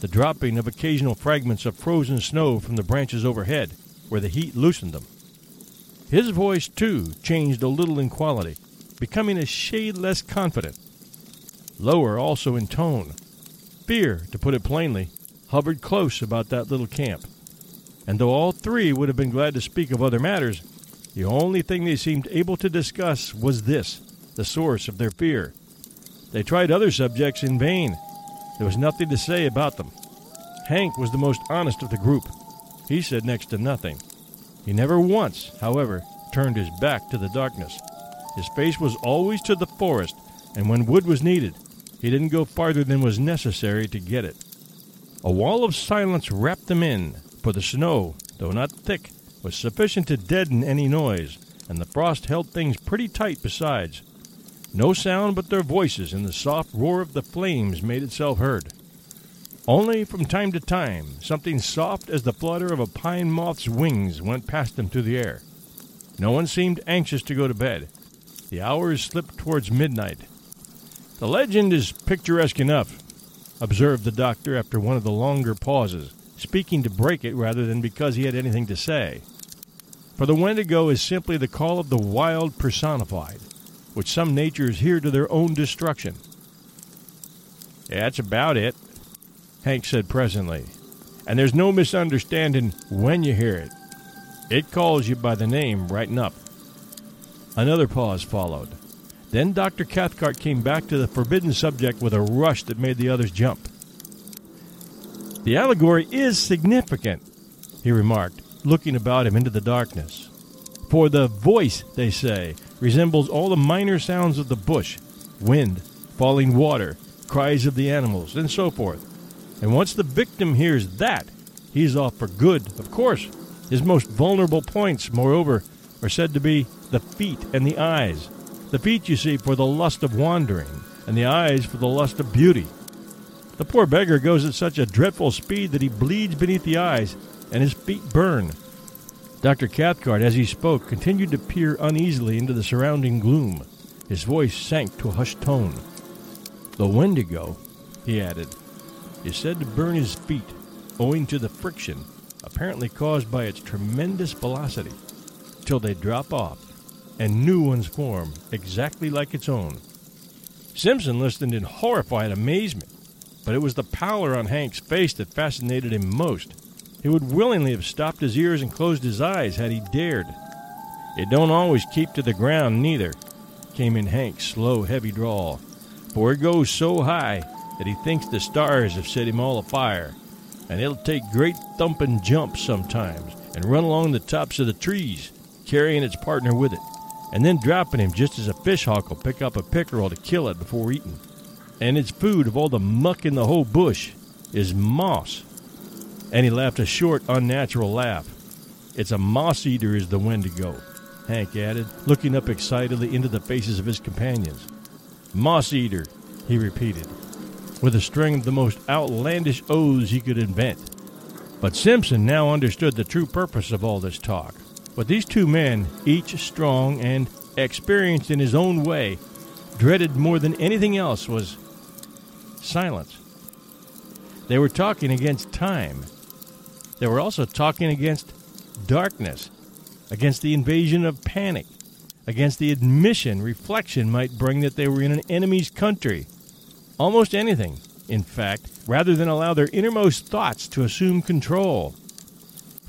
the dropping of occasional fragments of frozen snow from the branches overhead, where the heat loosened them. His voice, too, changed a little in quality, becoming a shade less confident, lower also in tone. Fear, to put it plainly, hovered close about that little camp. And though all three would have been glad to speak of other matters, the only thing they seemed able to discuss was this the source of their fear. They tried other subjects in vain. There was nothing to say about them. Hank was the most honest of the group. He said next to nothing. He never once, however, turned his back to the darkness. His face was always to the forest, and when wood was needed, he didn't go farther than was necessary to get it. A wall of silence wrapped them in, for the snow, though not thick, was sufficient to deaden any noise, and the frost held things pretty tight besides. No sound but their voices and the soft roar of the flames made itself heard. Only from time to time something soft as the flutter of a pine moth's wings went past them through the air. No one seemed anxious to go to bed. The hours slipped towards midnight. The legend is picturesque enough, observed the doctor after one of the longer pauses, speaking to break it rather than because he had anything to say. For the Wendigo is simply the call of the wild personified which some natures hear to their own destruction. That's about it, Hank said presently. And there's no misunderstanding when you hear it. It calls you by the name right enough. Another pause followed. Then Dr. Cathcart came back to the forbidden subject with a rush that made the others jump. The allegory is significant, he remarked, looking about him into the darkness. For the voice, they say, resembles all the minor sounds of the bush wind, falling water, cries of the animals, and so forth. And once the victim hears that, he's off for good, of course. His most vulnerable points, moreover, are said to be the feet and the eyes. The feet, you see, for the lust of wandering, and the eyes for the lust of beauty. The poor beggar goes at such a dreadful speed that he bleeds beneath the eyes, and his feet burn. Dr. Cathcart, as he spoke, continued to peer uneasily into the surrounding gloom. His voice sank to a hushed tone. The Wendigo, he added, is said to burn his feet, owing to the friction apparently caused by its tremendous velocity, till they drop off, and new ones form exactly like its own. Simpson listened in horrified amazement, but it was the pallor on Hank's face that fascinated him most. He would willingly have stopped his ears and closed his eyes had he dared. It don't always keep to the ground, neither, came in Hank's slow, heavy drawl, for it goes so high that he thinks the stars have set him all afire, and it'll take great thumping jumps sometimes and run along the tops of the trees, carrying its partner with it, and then dropping him just as a fish hawk will pick up a pickerel to kill it before eating. And its food of all the muck in the whole bush is moss and he laughed a short, unnatural laugh. It's a moss eater, is the Wendigo, Hank added, looking up excitedly into the faces of his companions. Moss eater, he repeated, with a string of the most outlandish oaths he could invent. But Simpson now understood the true purpose of all this talk. What these two men, each strong and experienced in his own way, dreaded more than anything else was silence. They were talking against time. They were also talking against darkness, against the invasion of panic, against the admission reflection might bring that they were in an enemy's country. Almost anything, in fact, rather than allow their innermost thoughts to assume control.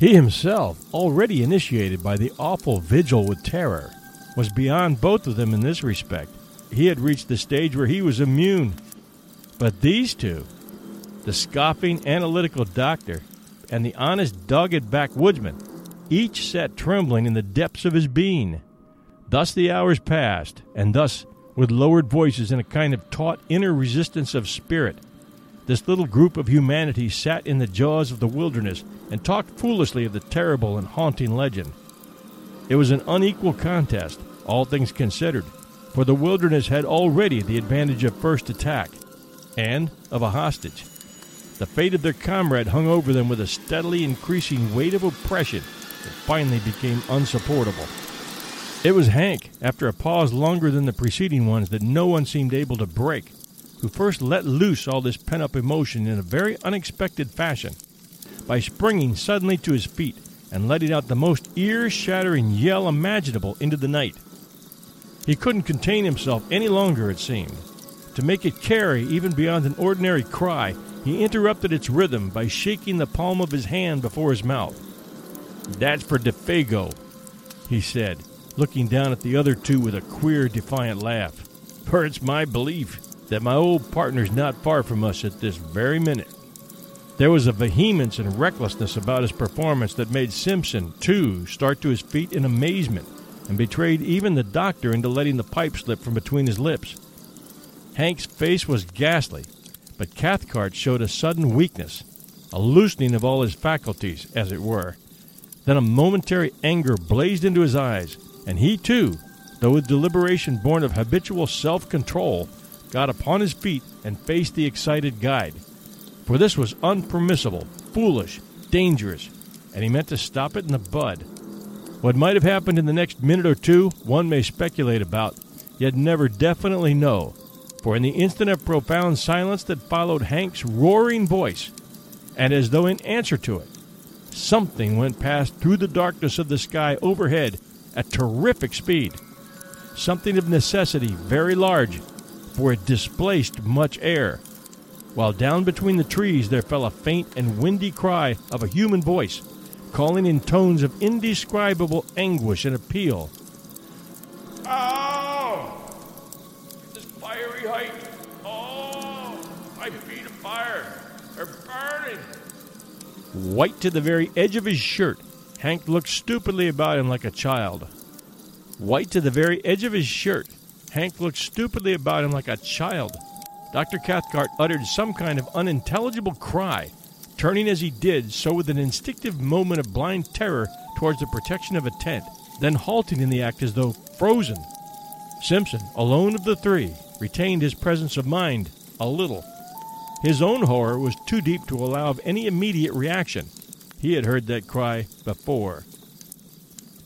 He himself, already initiated by the awful vigil with terror, was beyond both of them in this respect. He had reached the stage where he was immune. But these two, the scoffing analytical doctor and the honest dogged backwoodsman, each sat trembling in the depths of his being. Thus the hours passed, and thus, with lowered voices and a kind of taut inner resistance of spirit, this little group of humanity sat in the jaws of the wilderness and talked foolishly of the terrible and haunting legend. It was an unequal contest, all things considered, for the wilderness had already the advantage of first attack and of a hostage. The fate of their comrade hung over them with a steadily increasing weight of oppression that finally became unsupportable. It was Hank, after a pause longer than the preceding ones that no one seemed able to break, who first let loose all this pent up emotion in a very unexpected fashion by springing suddenly to his feet and letting out the most ear shattering yell imaginable into the night. He couldn't contain himself any longer, it seemed. To make it carry even beyond an ordinary cry, he interrupted its rhythm by shaking the palm of his hand before his mouth. That's for DeFago, he said, looking down at the other two with a queer, defiant laugh. For it's my belief that my old partner's not far from us at this very minute. There was a vehemence and recklessness about his performance that made Simpson, too, start to his feet in amazement and betrayed even the doctor into letting the pipe slip from between his lips. Hank's face was ghastly, but Cathcart showed a sudden weakness, a loosening of all his faculties, as it were. Then a momentary anger blazed into his eyes, and he too, though with deliberation born of habitual self control, got upon his feet and faced the excited guide. For this was unpermissible, foolish, dangerous, and he meant to stop it in the bud. What might have happened in the next minute or two, one may speculate about, yet never definitely know. For in the instant of profound silence that followed Hank's roaring voice, and as though in answer to it, something went past through the darkness of the sky overhead at terrific speed. Something of necessity very large, for it displaced much air. While down between the trees there fell a faint and windy cry of a human voice calling in tones of indescribable anguish and appeal. Oh! This fiery height! Oh! My feet of fire! They're burning! White to the very edge of his shirt, Hank looked stupidly about him like a child. White to the very edge of his shirt, Hank looked stupidly about him like a child. Dr. Cathcart uttered some kind of unintelligible cry turning as he did so with an instinctive moment of blind terror towards the protection of a tent, then halting in the act as though frozen. Simpson, alone of the three, retained his presence of mind a little. His own horror was too deep to allow of any immediate reaction. He had heard that cry before.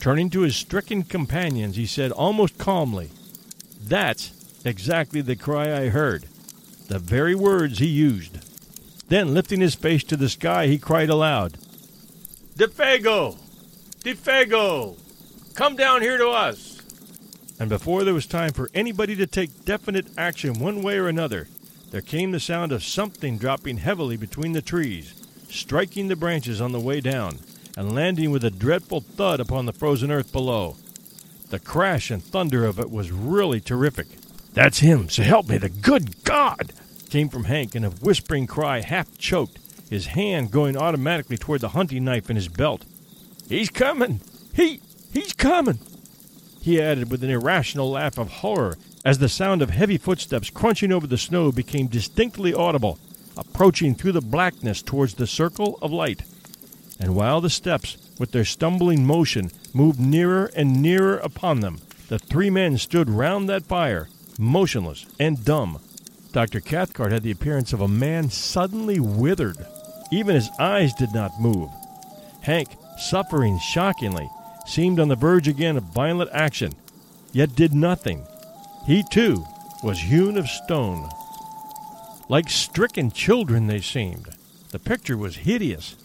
Turning to his stricken companions, he said almost calmly, That's exactly the cry I heard. The very words he used. Then, lifting his face to the sky, he cried aloud, DeFago! DeFago! Come down here to us! And before there was time for anybody to take definite action one way or another, there came the sound of something dropping heavily between the trees, striking the branches on the way down, and landing with a dreadful thud upon the frozen earth below. The crash and thunder of it was really terrific. That's him, so help me the good God! came from Hank in a whispering cry, half choked, his hand going automatically toward the hunting knife in his belt. He's coming! He he's coming! He added with an irrational laugh of horror as the sound of heavy footsteps crunching over the snow became distinctly audible, approaching through the blackness towards the circle of light. And while the steps, with their stumbling motion, moved nearer and nearer upon them, the three men stood round that fire, motionless and dumb, Dr. Cathcart had the appearance of a man suddenly withered. Even his eyes did not move. Hank, suffering shockingly, seemed on the verge again of violent action, yet did nothing. He, too, was hewn of stone. Like stricken children, they seemed. The picture was hideous.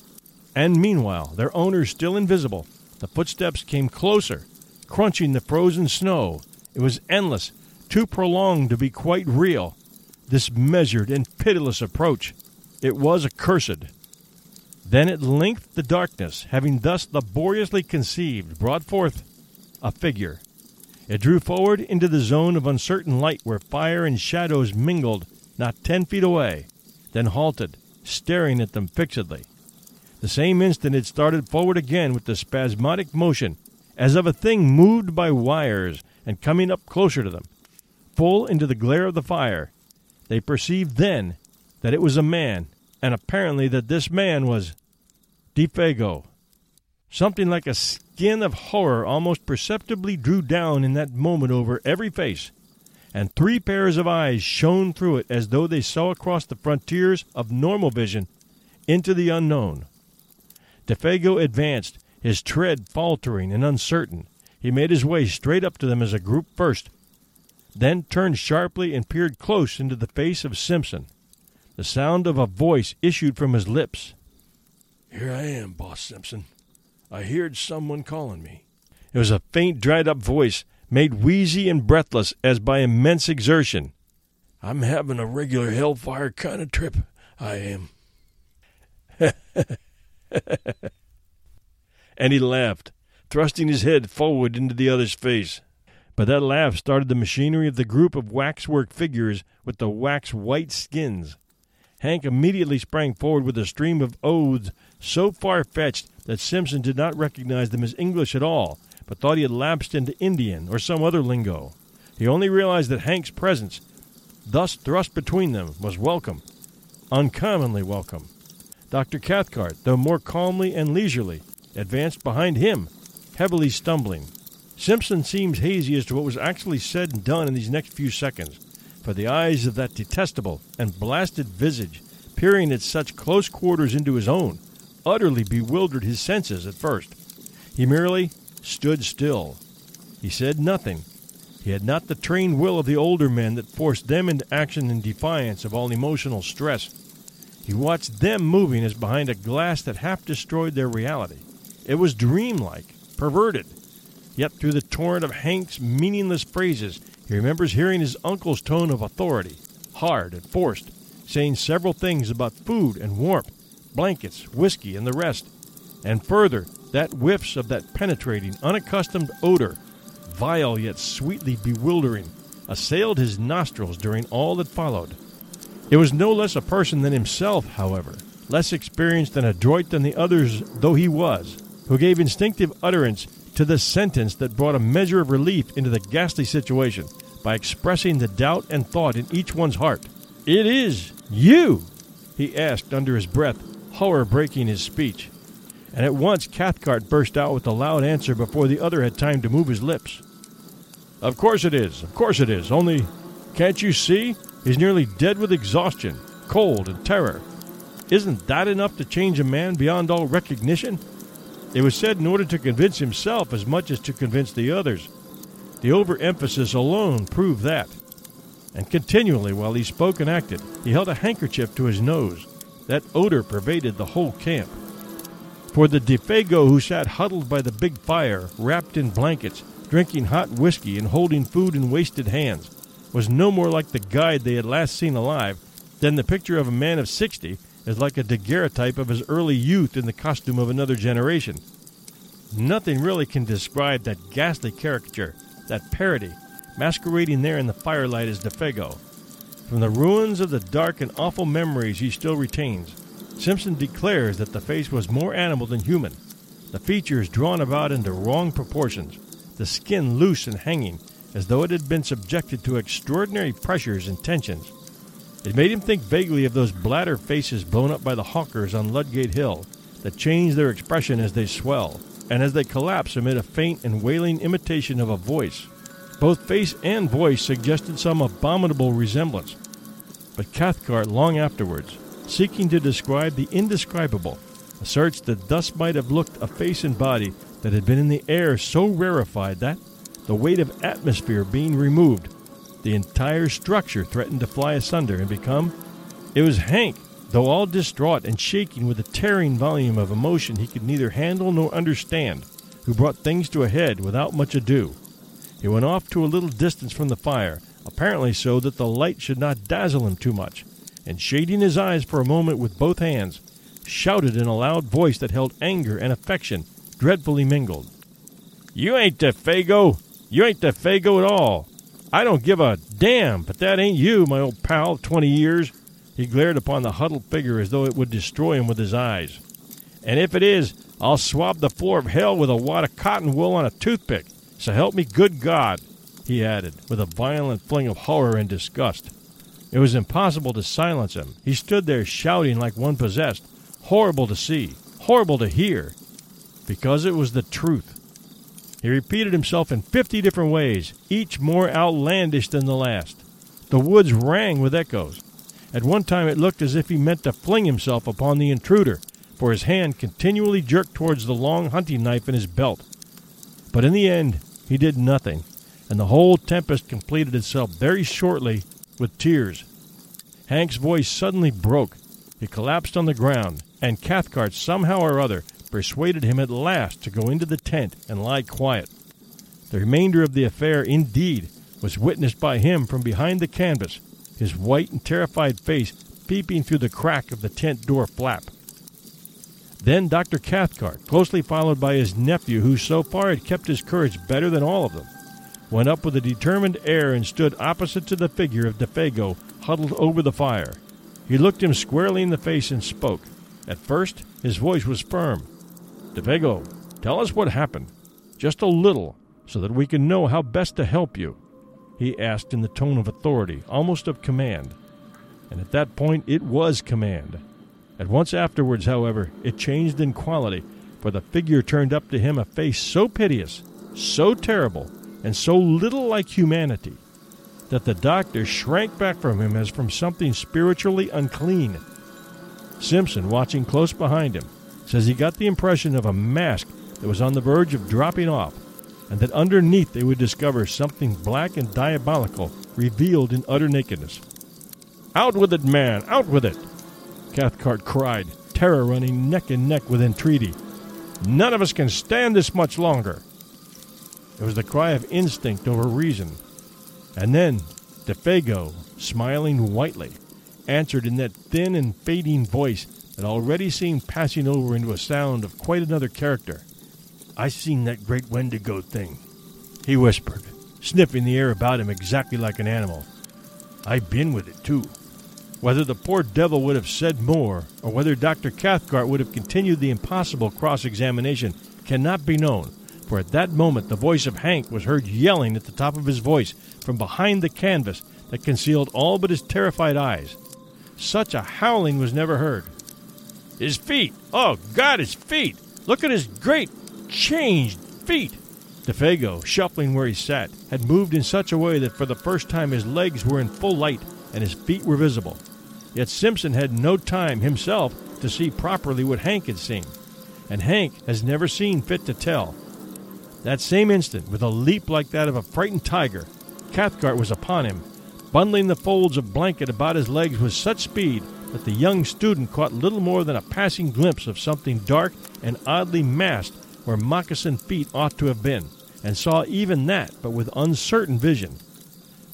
And meanwhile, their owners still invisible, the footsteps came closer, crunching the frozen snow. It was endless, too prolonged to be quite real. This measured and pitiless approach. It was accursed. Then at length the darkness, having thus laboriously conceived, brought forth a figure. It drew forward into the zone of uncertain light where fire and shadows mingled not ten feet away, then halted, staring at them fixedly. The same instant it started forward again with the spasmodic motion, as of a thing moved by wires and coming up closer to them, full into the glare of the fire. They perceived then that it was a man, and apparently that this man was Defago. Something like a skin of horror almost perceptibly drew down in that moment over every face, and three pairs of eyes shone through it as though they saw across the frontiers of normal vision into the unknown. Defago advanced, his tread faltering and uncertain. He made his way straight up to them as a group first, then turned sharply and peered close into the face of Simpson. The sound of a voice issued from his lips. Here I am, Boss Simpson. I heard someone calling me. It was a faint, dried up voice, made wheezy and breathless as by immense exertion. I'm having a regular hellfire kind of trip, I am. and he laughed, thrusting his head forward into the other's face. But that laugh started the machinery of the group of waxwork figures with the wax white skins. Hank immediately sprang forward with a stream of oaths so far fetched that Simpson did not recognize them as English at all, but thought he had lapsed into Indian or some other lingo. He only realized that Hank's presence, thus thrust between them, was welcome, uncommonly welcome. Dr. Cathcart, though more calmly and leisurely, advanced behind him, heavily stumbling. Simpson seems hazy as to what was actually said and done in these next few seconds, for the eyes of that detestable and blasted visage, peering at such close quarters into his own, utterly bewildered his senses at first. He merely stood still. He said nothing. He had not the trained will of the older men that forced them into action in defiance of all emotional stress. He watched them moving as behind a glass that half destroyed their reality. It was dreamlike, perverted. Yet through the torrent of Hank's meaningless phrases, he remembers hearing his uncle's tone of authority, hard and forced, saying several things about food and warmth, blankets, whiskey, and the rest. And further, that whiffs of that penetrating, unaccustomed odor, vile yet sweetly bewildering, assailed his nostrils during all that followed. It was no less a person than himself, however, less experienced and adroit than the others though he was, who gave instinctive utterance to the sentence that brought a measure of relief into the ghastly situation by expressing the doubt and thought in each one's heart. It is you, he asked under his breath, horror breaking his speech. And at once Cathcart burst out with a loud answer before the other had time to move his lips. Of course it is, of course it is, only can't you see? He's nearly dead with exhaustion, cold, and terror. Isn't that enough to change a man beyond all recognition? It was said in order to convince himself as much as to convince the others. The overemphasis alone proved that. And continually, while he spoke and acted, he held a handkerchief to his nose. That odor pervaded the whole camp. For the Defago who sat huddled by the big fire, wrapped in blankets, drinking hot whiskey and holding food in wasted hands, was no more like the guide they had last seen alive than the picture of a man of sixty is like a daguerreotype of his early youth in the costume of another generation. Nothing really can describe that ghastly caricature, that parody, masquerading there in the firelight as Defago. From the ruins of the dark and awful memories he still retains, Simpson declares that the face was more animal than human, the features drawn about into wrong proportions, the skin loose and hanging, as though it had been subjected to extraordinary pressures and tensions. It made him think vaguely of those bladder faces blown up by the hawkers on Ludgate Hill that change their expression as they swell, and as they collapse amid a faint and wailing imitation of a voice. Both face and voice suggested some abominable resemblance. But Cathcart, long afterwards, seeking to describe the indescribable, asserts that thus might have looked a face and body that had been in the air so rarefied that, the weight of atmosphere being removed, the entire structure threatened to fly asunder and become It was Hank, though all distraught and shaking with a tearing volume of emotion he could neither handle nor understand, who brought things to a head without much ado. He went off to a little distance from the fire, apparently so that the light should not dazzle him too much, and shading his eyes for a moment with both hands, shouted in a loud voice that held anger and affection dreadfully mingled. You ain't Defago! You ain't Defago at all! I don't give a damn, but that ain't you, my old pal of twenty years. He glared upon the huddled figure as though it would destroy him with his eyes. And if it is, I'll swab the floor of hell with a wad of cotton wool on a toothpick. So help me good God, he added, with a violent fling of horror and disgust. It was impossible to silence him. He stood there shouting like one possessed, horrible to see, horrible to hear, because it was the truth. He repeated himself in fifty different ways, each more outlandish than the last. The woods rang with echoes. At one time it looked as if he meant to fling himself upon the intruder, for his hand continually jerked towards the long hunting knife in his belt. But in the end, he did nothing, and the whole tempest completed itself very shortly with tears. Hank's voice suddenly broke. He collapsed on the ground, and Cathcart somehow or other persuaded him at last to go into the tent and lie quiet. The remainder of the affair, indeed, was witnessed by him from behind the canvas, his white and terrified face peeping through the crack of the tent door flap. Then Dr. Cathcart, closely followed by his nephew, who so far had kept his courage better than all of them, went up with a determined air and stood opposite to the figure of Defago huddled over the fire. He looked him squarely in the face and spoke. At first, his voice was firm. Defago, tell us what happened. Just a little, so that we can know how best to help you he asked in the tone of authority, almost of command. And at that point, it was command. At once afterwards, however, it changed in quality, for the figure turned up to him a face so piteous, so terrible, and so little like humanity, that the doctor shrank back from him as from something spiritually unclean. Simpson, watching close behind him, says he got the impression of a mask that was on the verge of dropping off and that underneath they would discover something black and diabolical revealed in utter nakedness. Out with it, man! Out with it! Cathcart cried, terror running neck and neck with entreaty. None of us can stand this much longer. It was the cry of instinct over reason. And then Defago, smiling whitely, answered in that thin and fading voice that already seemed passing over into a sound of quite another character. I seen that great Wendigo thing, he whispered, sniffing the air about him exactly like an animal. I been with it, too. Whether the poor devil would have said more, or whether Dr. Cathcart would have continued the impossible cross examination, cannot be known, for at that moment the voice of Hank was heard yelling at the top of his voice from behind the canvas that concealed all but his terrified eyes. Such a howling was never heard. His feet! Oh, God, his feet! Look at his great, changed feet. Defago, shuffling where he sat, had moved in such a way that for the first time his legs were in full light and his feet were visible. Yet Simpson had no time himself to see properly what Hank had seen, and Hank has never seen fit to tell. That same instant, with a leap like that of a frightened tiger, Cathcart was upon him, bundling the folds of blanket about his legs with such speed that the young student caught little more than a passing glimpse of something dark and oddly massed where moccasined feet ought to have been, and saw even that, but with uncertain vision.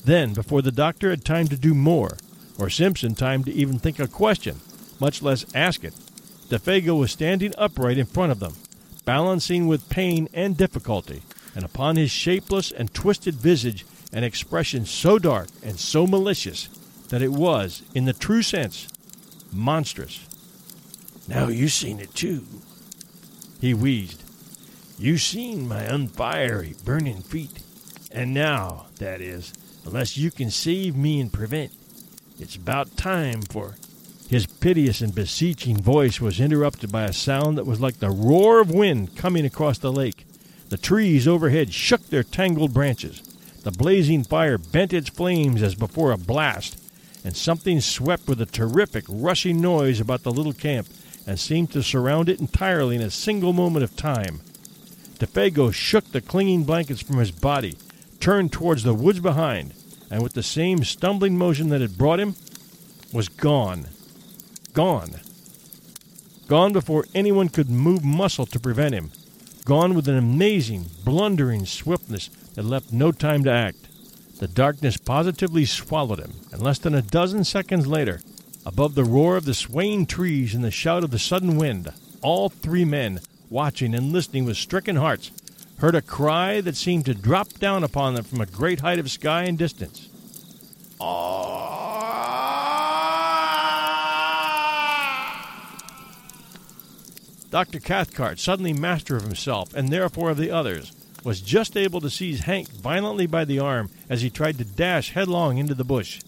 Then, before the doctor had time to do more, or Simpson time to even think a question, much less ask it, Defago was standing upright in front of them, balancing with pain and difficulty, and upon his shapeless and twisted visage an expression so dark and so malicious that it was, in the true sense, monstrous. Now you seen it too, he wheezed, you seen my unfiery, burning feet. And now, that is, unless you can save me and prevent, it's about time for. His piteous and beseeching voice was interrupted by a sound that was like the roar of wind coming across the lake. The trees overhead shook their tangled branches. The blazing fire bent its flames as before a blast, and something swept with a terrific, rushing noise about the little camp and seemed to surround it entirely in a single moment of time. Defago shook the clinging blankets from his body, turned towards the woods behind, and with the same stumbling motion that had brought him, was gone. Gone. Gone before anyone could move muscle to prevent him. Gone with an amazing, blundering swiftness that left no time to act. The darkness positively swallowed him, and less than a dozen seconds later, above the roar of the swaying trees and the shout of the sudden wind, all three men, watching and listening with stricken hearts, heard a cry that seemed to drop down upon them from a great height of sky and distance. Dr. Cathcart, suddenly master of himself and therefore of the others, was just able to seize Hank violently by the arm as he tried to dash headlong into the bush.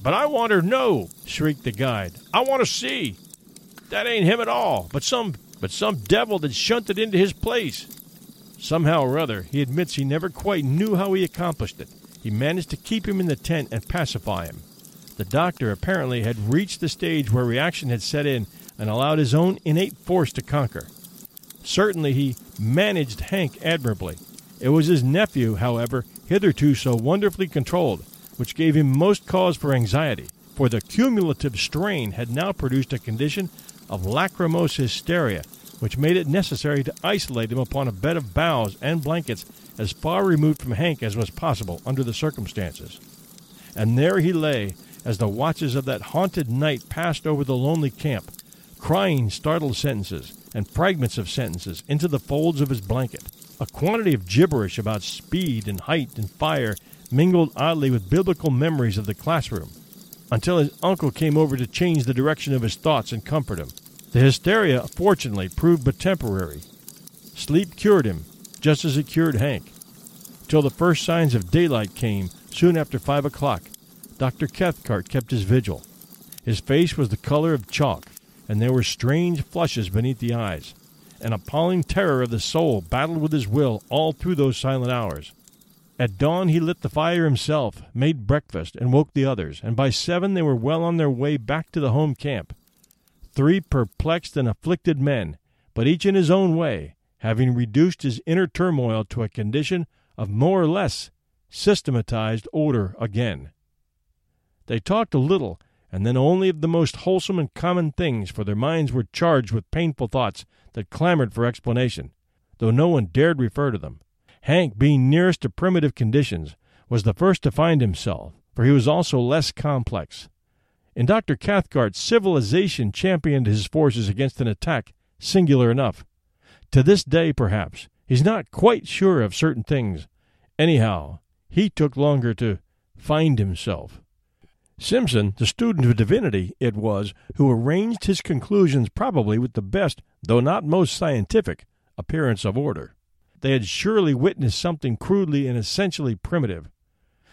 But I want her, no! shrieked the guide. I want to see. That ain't him at all, but some but some devil that shunted into his place. Somehow or other, he admits he never quite knew how he accomplished it. He managed to keep him in the tent and pacify him. The doctor apparently had reached the stage where reaction had set in and allowed his own innate force to conquer. Certainly he managed Hank admirably. It was his nephew, however, hitherto so wonderfully controlled, which gave him most cause for anxiety, for the cumulative strain had now produced a condition of lachrymose hysteria, which made it necessary to isolate him upon a bed of boughs and blankets as far removed from Hank as was possible under the circumstances. And there he lay as the watches of that haunted night passed over the lonely camp, crying startled sentences and fragments of sentences into the folds of his blanket. A quantity of gibberish about speed and height and fire mingled oddly with biblical memories of the classroom, until his uncle came over to change the direction of his thoughts and comfort him. The hysteria, fortunately, proved but temporary. Sleep cured him, just as it cured Hank, till the first signs of daylight came soon after five o'clock. Dr. Cathcart kept his vigil. His face was the color of chalk, and there were strange flushes beneath the eyes. An appalling terror of the soul battled with his will all through those silent hours. At dawn he lit the fire himself, made breakfast, and woke the others, and by seven they were well on their way back to the home camp. Three perplexed and afflicted men, but each in his own way, having reduced his inner turmoil to a condition of more or less systematized order again. They talked a little, and then only of the most wholesome and common things, for their minds were charged with painful thoughts that clamored for explanation, though no one dared refer to them. Hank, being nearest to primitive conditions, was the first to find himself, for he was also less complex. In Dr. Cathcart, civilization championed his forces against an attack singular enough. To this day, perhaps, he's not quite sure of certain things. Anyhow, he took longer to find himself. Simpson, the student of divinity, it was, who arranged his conclusions probably with the best, though not most scientific, appearance of order. They had surely witnessed something crudely and essentially primitive.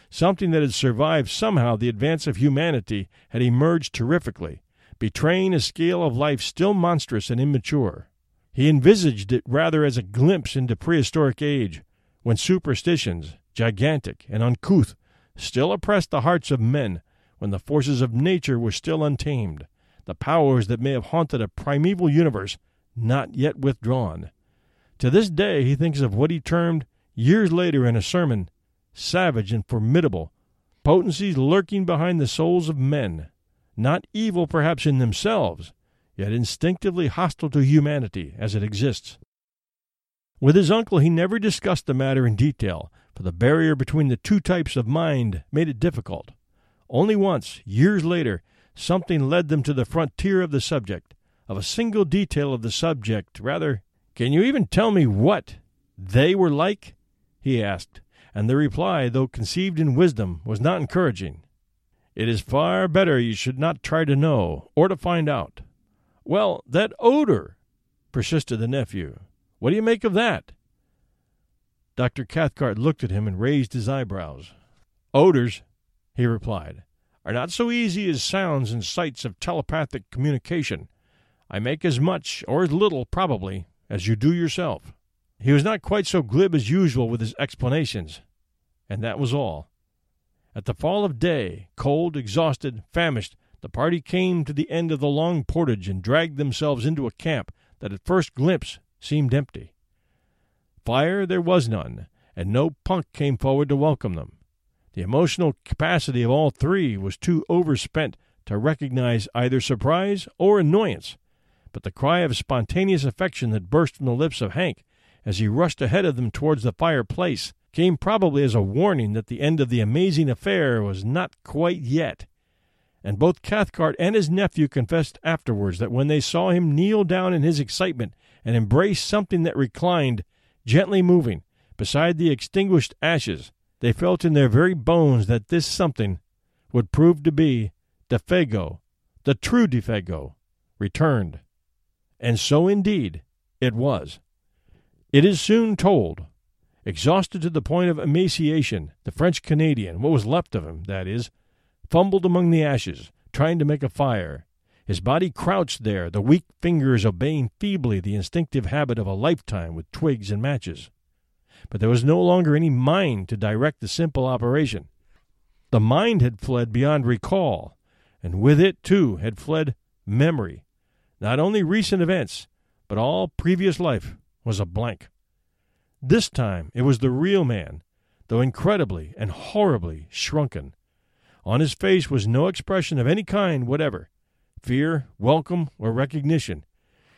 Something that had survived somehow the advance of humanity had emerged terrifically, betraying a scale of life still monstrous and immature. He envisaged it rather as a glimpse into prehistoric age, when superstitions, gigantic and uncouth, still oppressed the hearts of men, when the forces of nature were still untamed, the powers that may have haunted a primeval universe not yet withdrawn. To this day he thinks of what he termed, years later in a sermon, savage and formidable, potencies lurking behind the souls of men, not evil perhaps in themselves, yet instinctively hostile to humanity as it exists. With his uncle he never discussed the matter in detail, for the barrier between the two types of mind made it difficult. Only once, years later, something led them to the frontier of the subject, of a single detail of the subject, rather. Can you even tell me what they were like? he asked, and the reply, though conceived in wisdom, was not encouraging. It is far better you should not try to know, or to find out. Well, that odor, persisted the nephew. What do you make of that? Dr. Cathcart looked at him and raised his eyebrows. Odors, he replied, are not so easy as sounds and sights of telepathic communication. I make as much, or as little, probably, as you do yourself. He was not quite so glib as usual with his explanations, and that was all. At the fall of day, cold, exhausted, famished, the party came to the end of the long portage and dragged themselves into a camp that at first glimpse seemed empty. Fire there was none, and no punk came forward to welcome them. The emotional capacity of all three was too overspent to recognize either surprise or annoyance, but the cry of spontaneous affection that burst from the lips of Hank as he rushed ahead of them towards the fireplace came probably as a warning that the end of the amazing affair was not quite yet. And both Cathcart and his nephew confessed afterwards that when they saw him kneel down in his excitement and embrace something that reclined, gently moving, beside the extinguished ashes, they felt in their very bones that this something would prove to be Defago, the true Defago, returned. And so indeed it was. It is soon told. Exhausted to the point of emaciation, the French Canadian, what was left of him, that is, fumbled among the ashes, trying to make a fire. His body crouched there, the weak fingers obeying feebly the instinctive habit of a lifetime with twigs and matches. But there was no longer any mind to direct the simple operation. The mind had fled beyond recall, and with it, too, had fled memory. Not only recent events, but all previous life was a blank. This time it was the real man, though incredibly and horribly shrunken. On his face was no expression of any kind whatever fear, welcome, or recognition.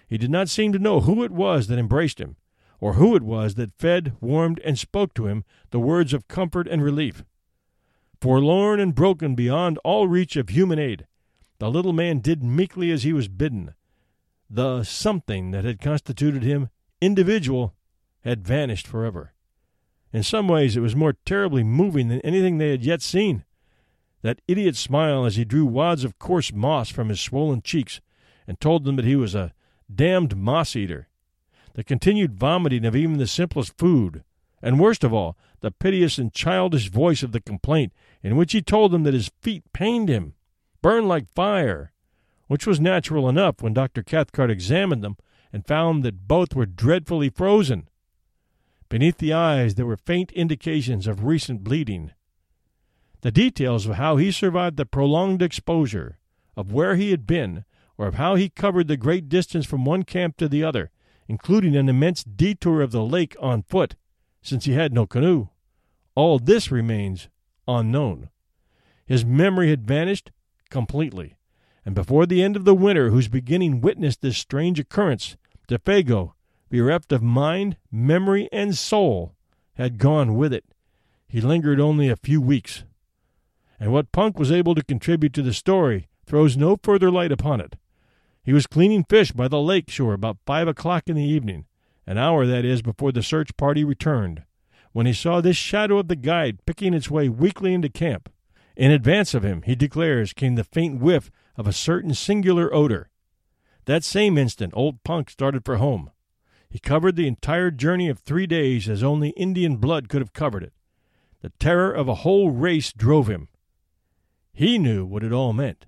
He did not seem to know who it was that embraced him, or who it was that fed, warmed, and spoke to him the words of comfort and relief. Forlorn and broken beyond all reach of human aid, the little man did meekly as he was bidden. The something that had constituted him individual had vanished forever. In some ways, it was more terribly moving than anything they had yet seen. That idiot smile as he drew wads of coarse moss from his swollen cheeks and told them that he was a damned moss eater. The continued vomiting of even the simplest food. And worst of all, the piteous and childish voice of the complaint in which he told them that his feet pained him, burned like fire, which was natural enough when Dr. Cathcart examined them and found that both were dreadfully frozen. Beneath the eyes there were faint indications of recent bleeding. The details of how he survived the prolonged exposure, of where he had been, or of how he covered the great distance from one camp to the other, including an immense detour of the lake on foot, since he had no canoe, all this remains unknown. His memory had vanished completely, and before the end of the winter whose beginning witnessed this strange occurrence, Defago, bereft of mind, memory, and soul, had gone with it. He lingered only a few weeks. And what Punk was able to contribute to the story throws no further light upon it. He was cleaning fish by the lake shore about five o'clock in the evening, an hour, that is, before the search party returned, when he saw this shadow of the guide picking its way weakly into camp. In advance of him, he declares, came the faint whiff of a certain singular odor. That same instant, old Punk started for home. He covered the entire journey of three days as only Indian blood could have covered it. The terror of a whole race drove him. He knew what it all meant.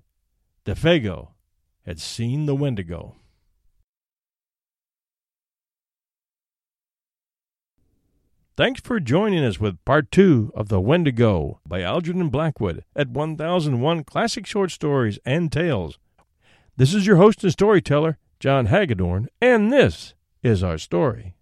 Defago had seen the Wendigo. Thanks for joining us with part two of The Wendigo by Algernon Blackwood at 1001 Classic Short Stories and Tales. This is your host and storyteller, John Hagedorn, and this is our story.